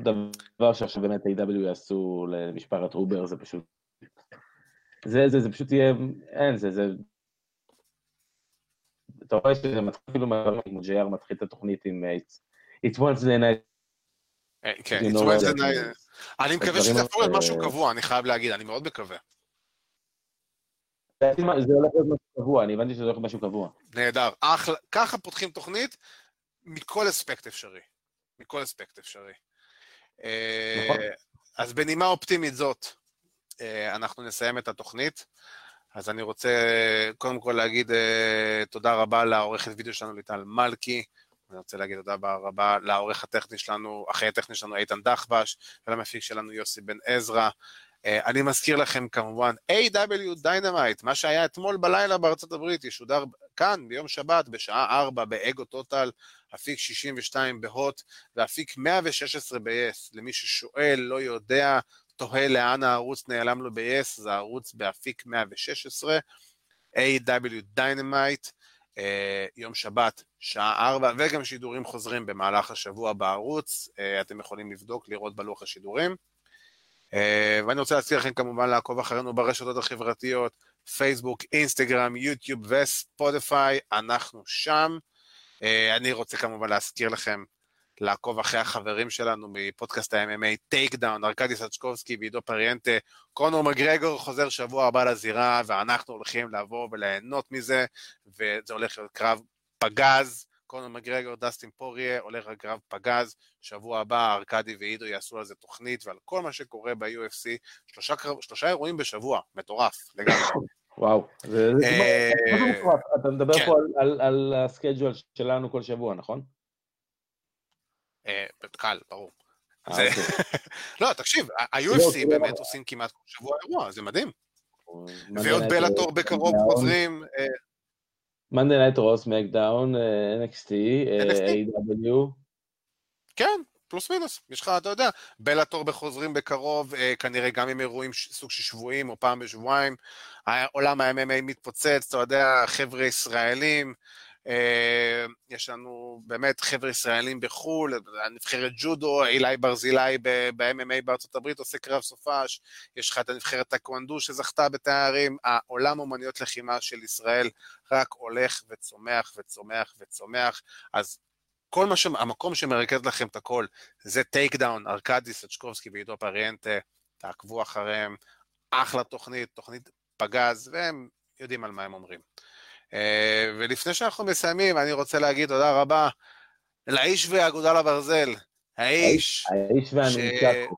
דבר שעכשיו באמת A.W יעשו למשפחת רובר, זה פשוט... זה, זה, זה פשוט יהיה, אין, זה, זה... אתה רואה שזה מתחיל כאילו כמו JR מתחיל את התוכנית עם It's one day night. אה, כן, It's one day night. אני מקווה שזה להיות משהו קבוע, אני חייב להגיד, אני מאוד מקווה. זה הולך להיות משהו קבוע, אני הבנתי שזה הולך להיות משהו קבוע. נהדר, אחלה, ככה פותחים תוכנית מכל אספקט אפשרי. מכל אספקט אפשרי. אה, נכון. אז בנימה אופטימית זאת, אנחנו נסיים את התוכנית. אז אני רוצה קודם כל להגיד תודה רבה לעורכת וידאו שלנו ליטל מלכי, אני רוצה להגיד תודה רבה לעורך הטכני שלנו, אחרי הטכני שלנו איתן דחבש, ולמפיק שלנו יוסי בן עזרא. Uh, אני מזכיר לכם כמובן, A.W. Dynamite, מה שהיה אתמול בלילה בארצות הברית, ישודר כאן ביום שבת בשעה 4 באגו טוטל, אפיק 62 בהוט ואפיק 116 ב-yes. למי ששואל, לא יודע, תוהה לאן הערוץ נעלם לו ב-yes, זה הערוץ באפיק 116, A.W. Dynamite. אה, יום שבת, שעה ארבע, וגם שידורים חוזרים במהלך השבוע בערוץ, אה, אתם יכולים לבדוק, לראות בלוח השידורים. אה, ואני רוצה להזכיר לכם כמובן לעקוב אחרינו ברשתות החברתיות, פייסבוק, אינסטגרם, יוטיוב וספוטיפיי, אנחנו שם. אני רוצה כמובן להזכיר לכם לעקוב אחרי החברים שלנו מפודקאסט ה-MMA, Take Down, ארכדי סצ'קובסקי ועידו פריאנטה. קונור מגרגור חוזר שבוע הבא לזירה, ואנחנו הולכים לבוא וליהנות מזה, וזה הולך להיות קרב פגז. קונור מגרגור, דסטין פוריה, הולך לקרב פגז. שבוע הבא ארכדי ועידו יעשו על זה תוכנית, ועל כל מה שקורה ב-UFC. שלושה, שלושה אירועים בשבוע, מטורף לגמרי. וואו, זה אה, מטורף. אתה מדבר כן. פה על ה schedule שלנו כל שבוע, נכון? אה, קל, ברור. אה, אוקיי. לא, תקשיב, ה-UFC לא, באמת עושים כמעט כל שבוע אירוע, זה מדהים. ועוד בלאטור בקרוב חוזרים. Monday Night Raw, SmackDown, NXT, AEW כן, פלוס מינוס, יש לך, אתה יודע, בלאטור בחוזרים בקרוב, אה, כנראה גם עם אירועים סוג של שבועים או פעם בשבועיים, עולם ה-MMA מתפוצץ, אתה יודע, חבר'ה ישראלים, אה, יש לנו באמת חבר'ה ישראלים בחו"ל, הנבחרת ג'ודו, אילי ברזילי ב-MMA בארצות הברית עושה קרב סופש, יש לך את הנבחרת טקוונדו שזכתה בתארים, העולם אומניות לחימה של ישראל רק הולך וצומח וצומח וצומח, אז כל מה ש... המקום שמרכז לכם את הכל זה Take Down, ארכדי סצ'קובסקי ועידו פריאנטה, תעקבו אחריהם, אחלה תוכנית, תוכנית פגז, והם יודעים על מה הם אומרים. אה, ולפני שאנחנו מסיימים, אני רוצה להגיד תודה רבה לאיש והאגודה לברזל, האיש... האיש והנונצ'קו.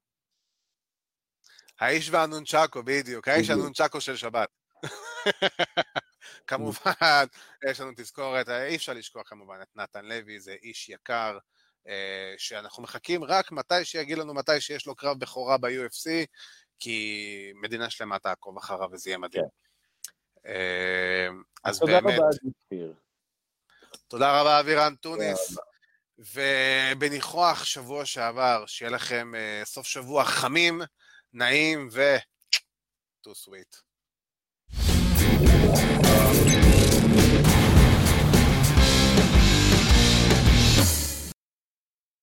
האיש והנונצ'קו, בדיוק, האיש והנונצ'קו של שבת. כמובן, יש לנו תזכורת, אי אפשר לשכוח כמובן את נתן לוי, זה איש יקר, אה, שאנחנו מחכים רק מתי שיגיד לנו מתי שיש לו קרב בכורה ב-UFC, כי מדינה שלמה תעקוב אחריו וזה יהיה מדהים. כן. אמ, אז תודה באמת... תודה רבה, אביפיר. תודה רבה, אבירן טוניס. ובניחוח שבוע שעבר, שיהיה לכם uh, סוף שבוע חמים, נעים ו... too sweet.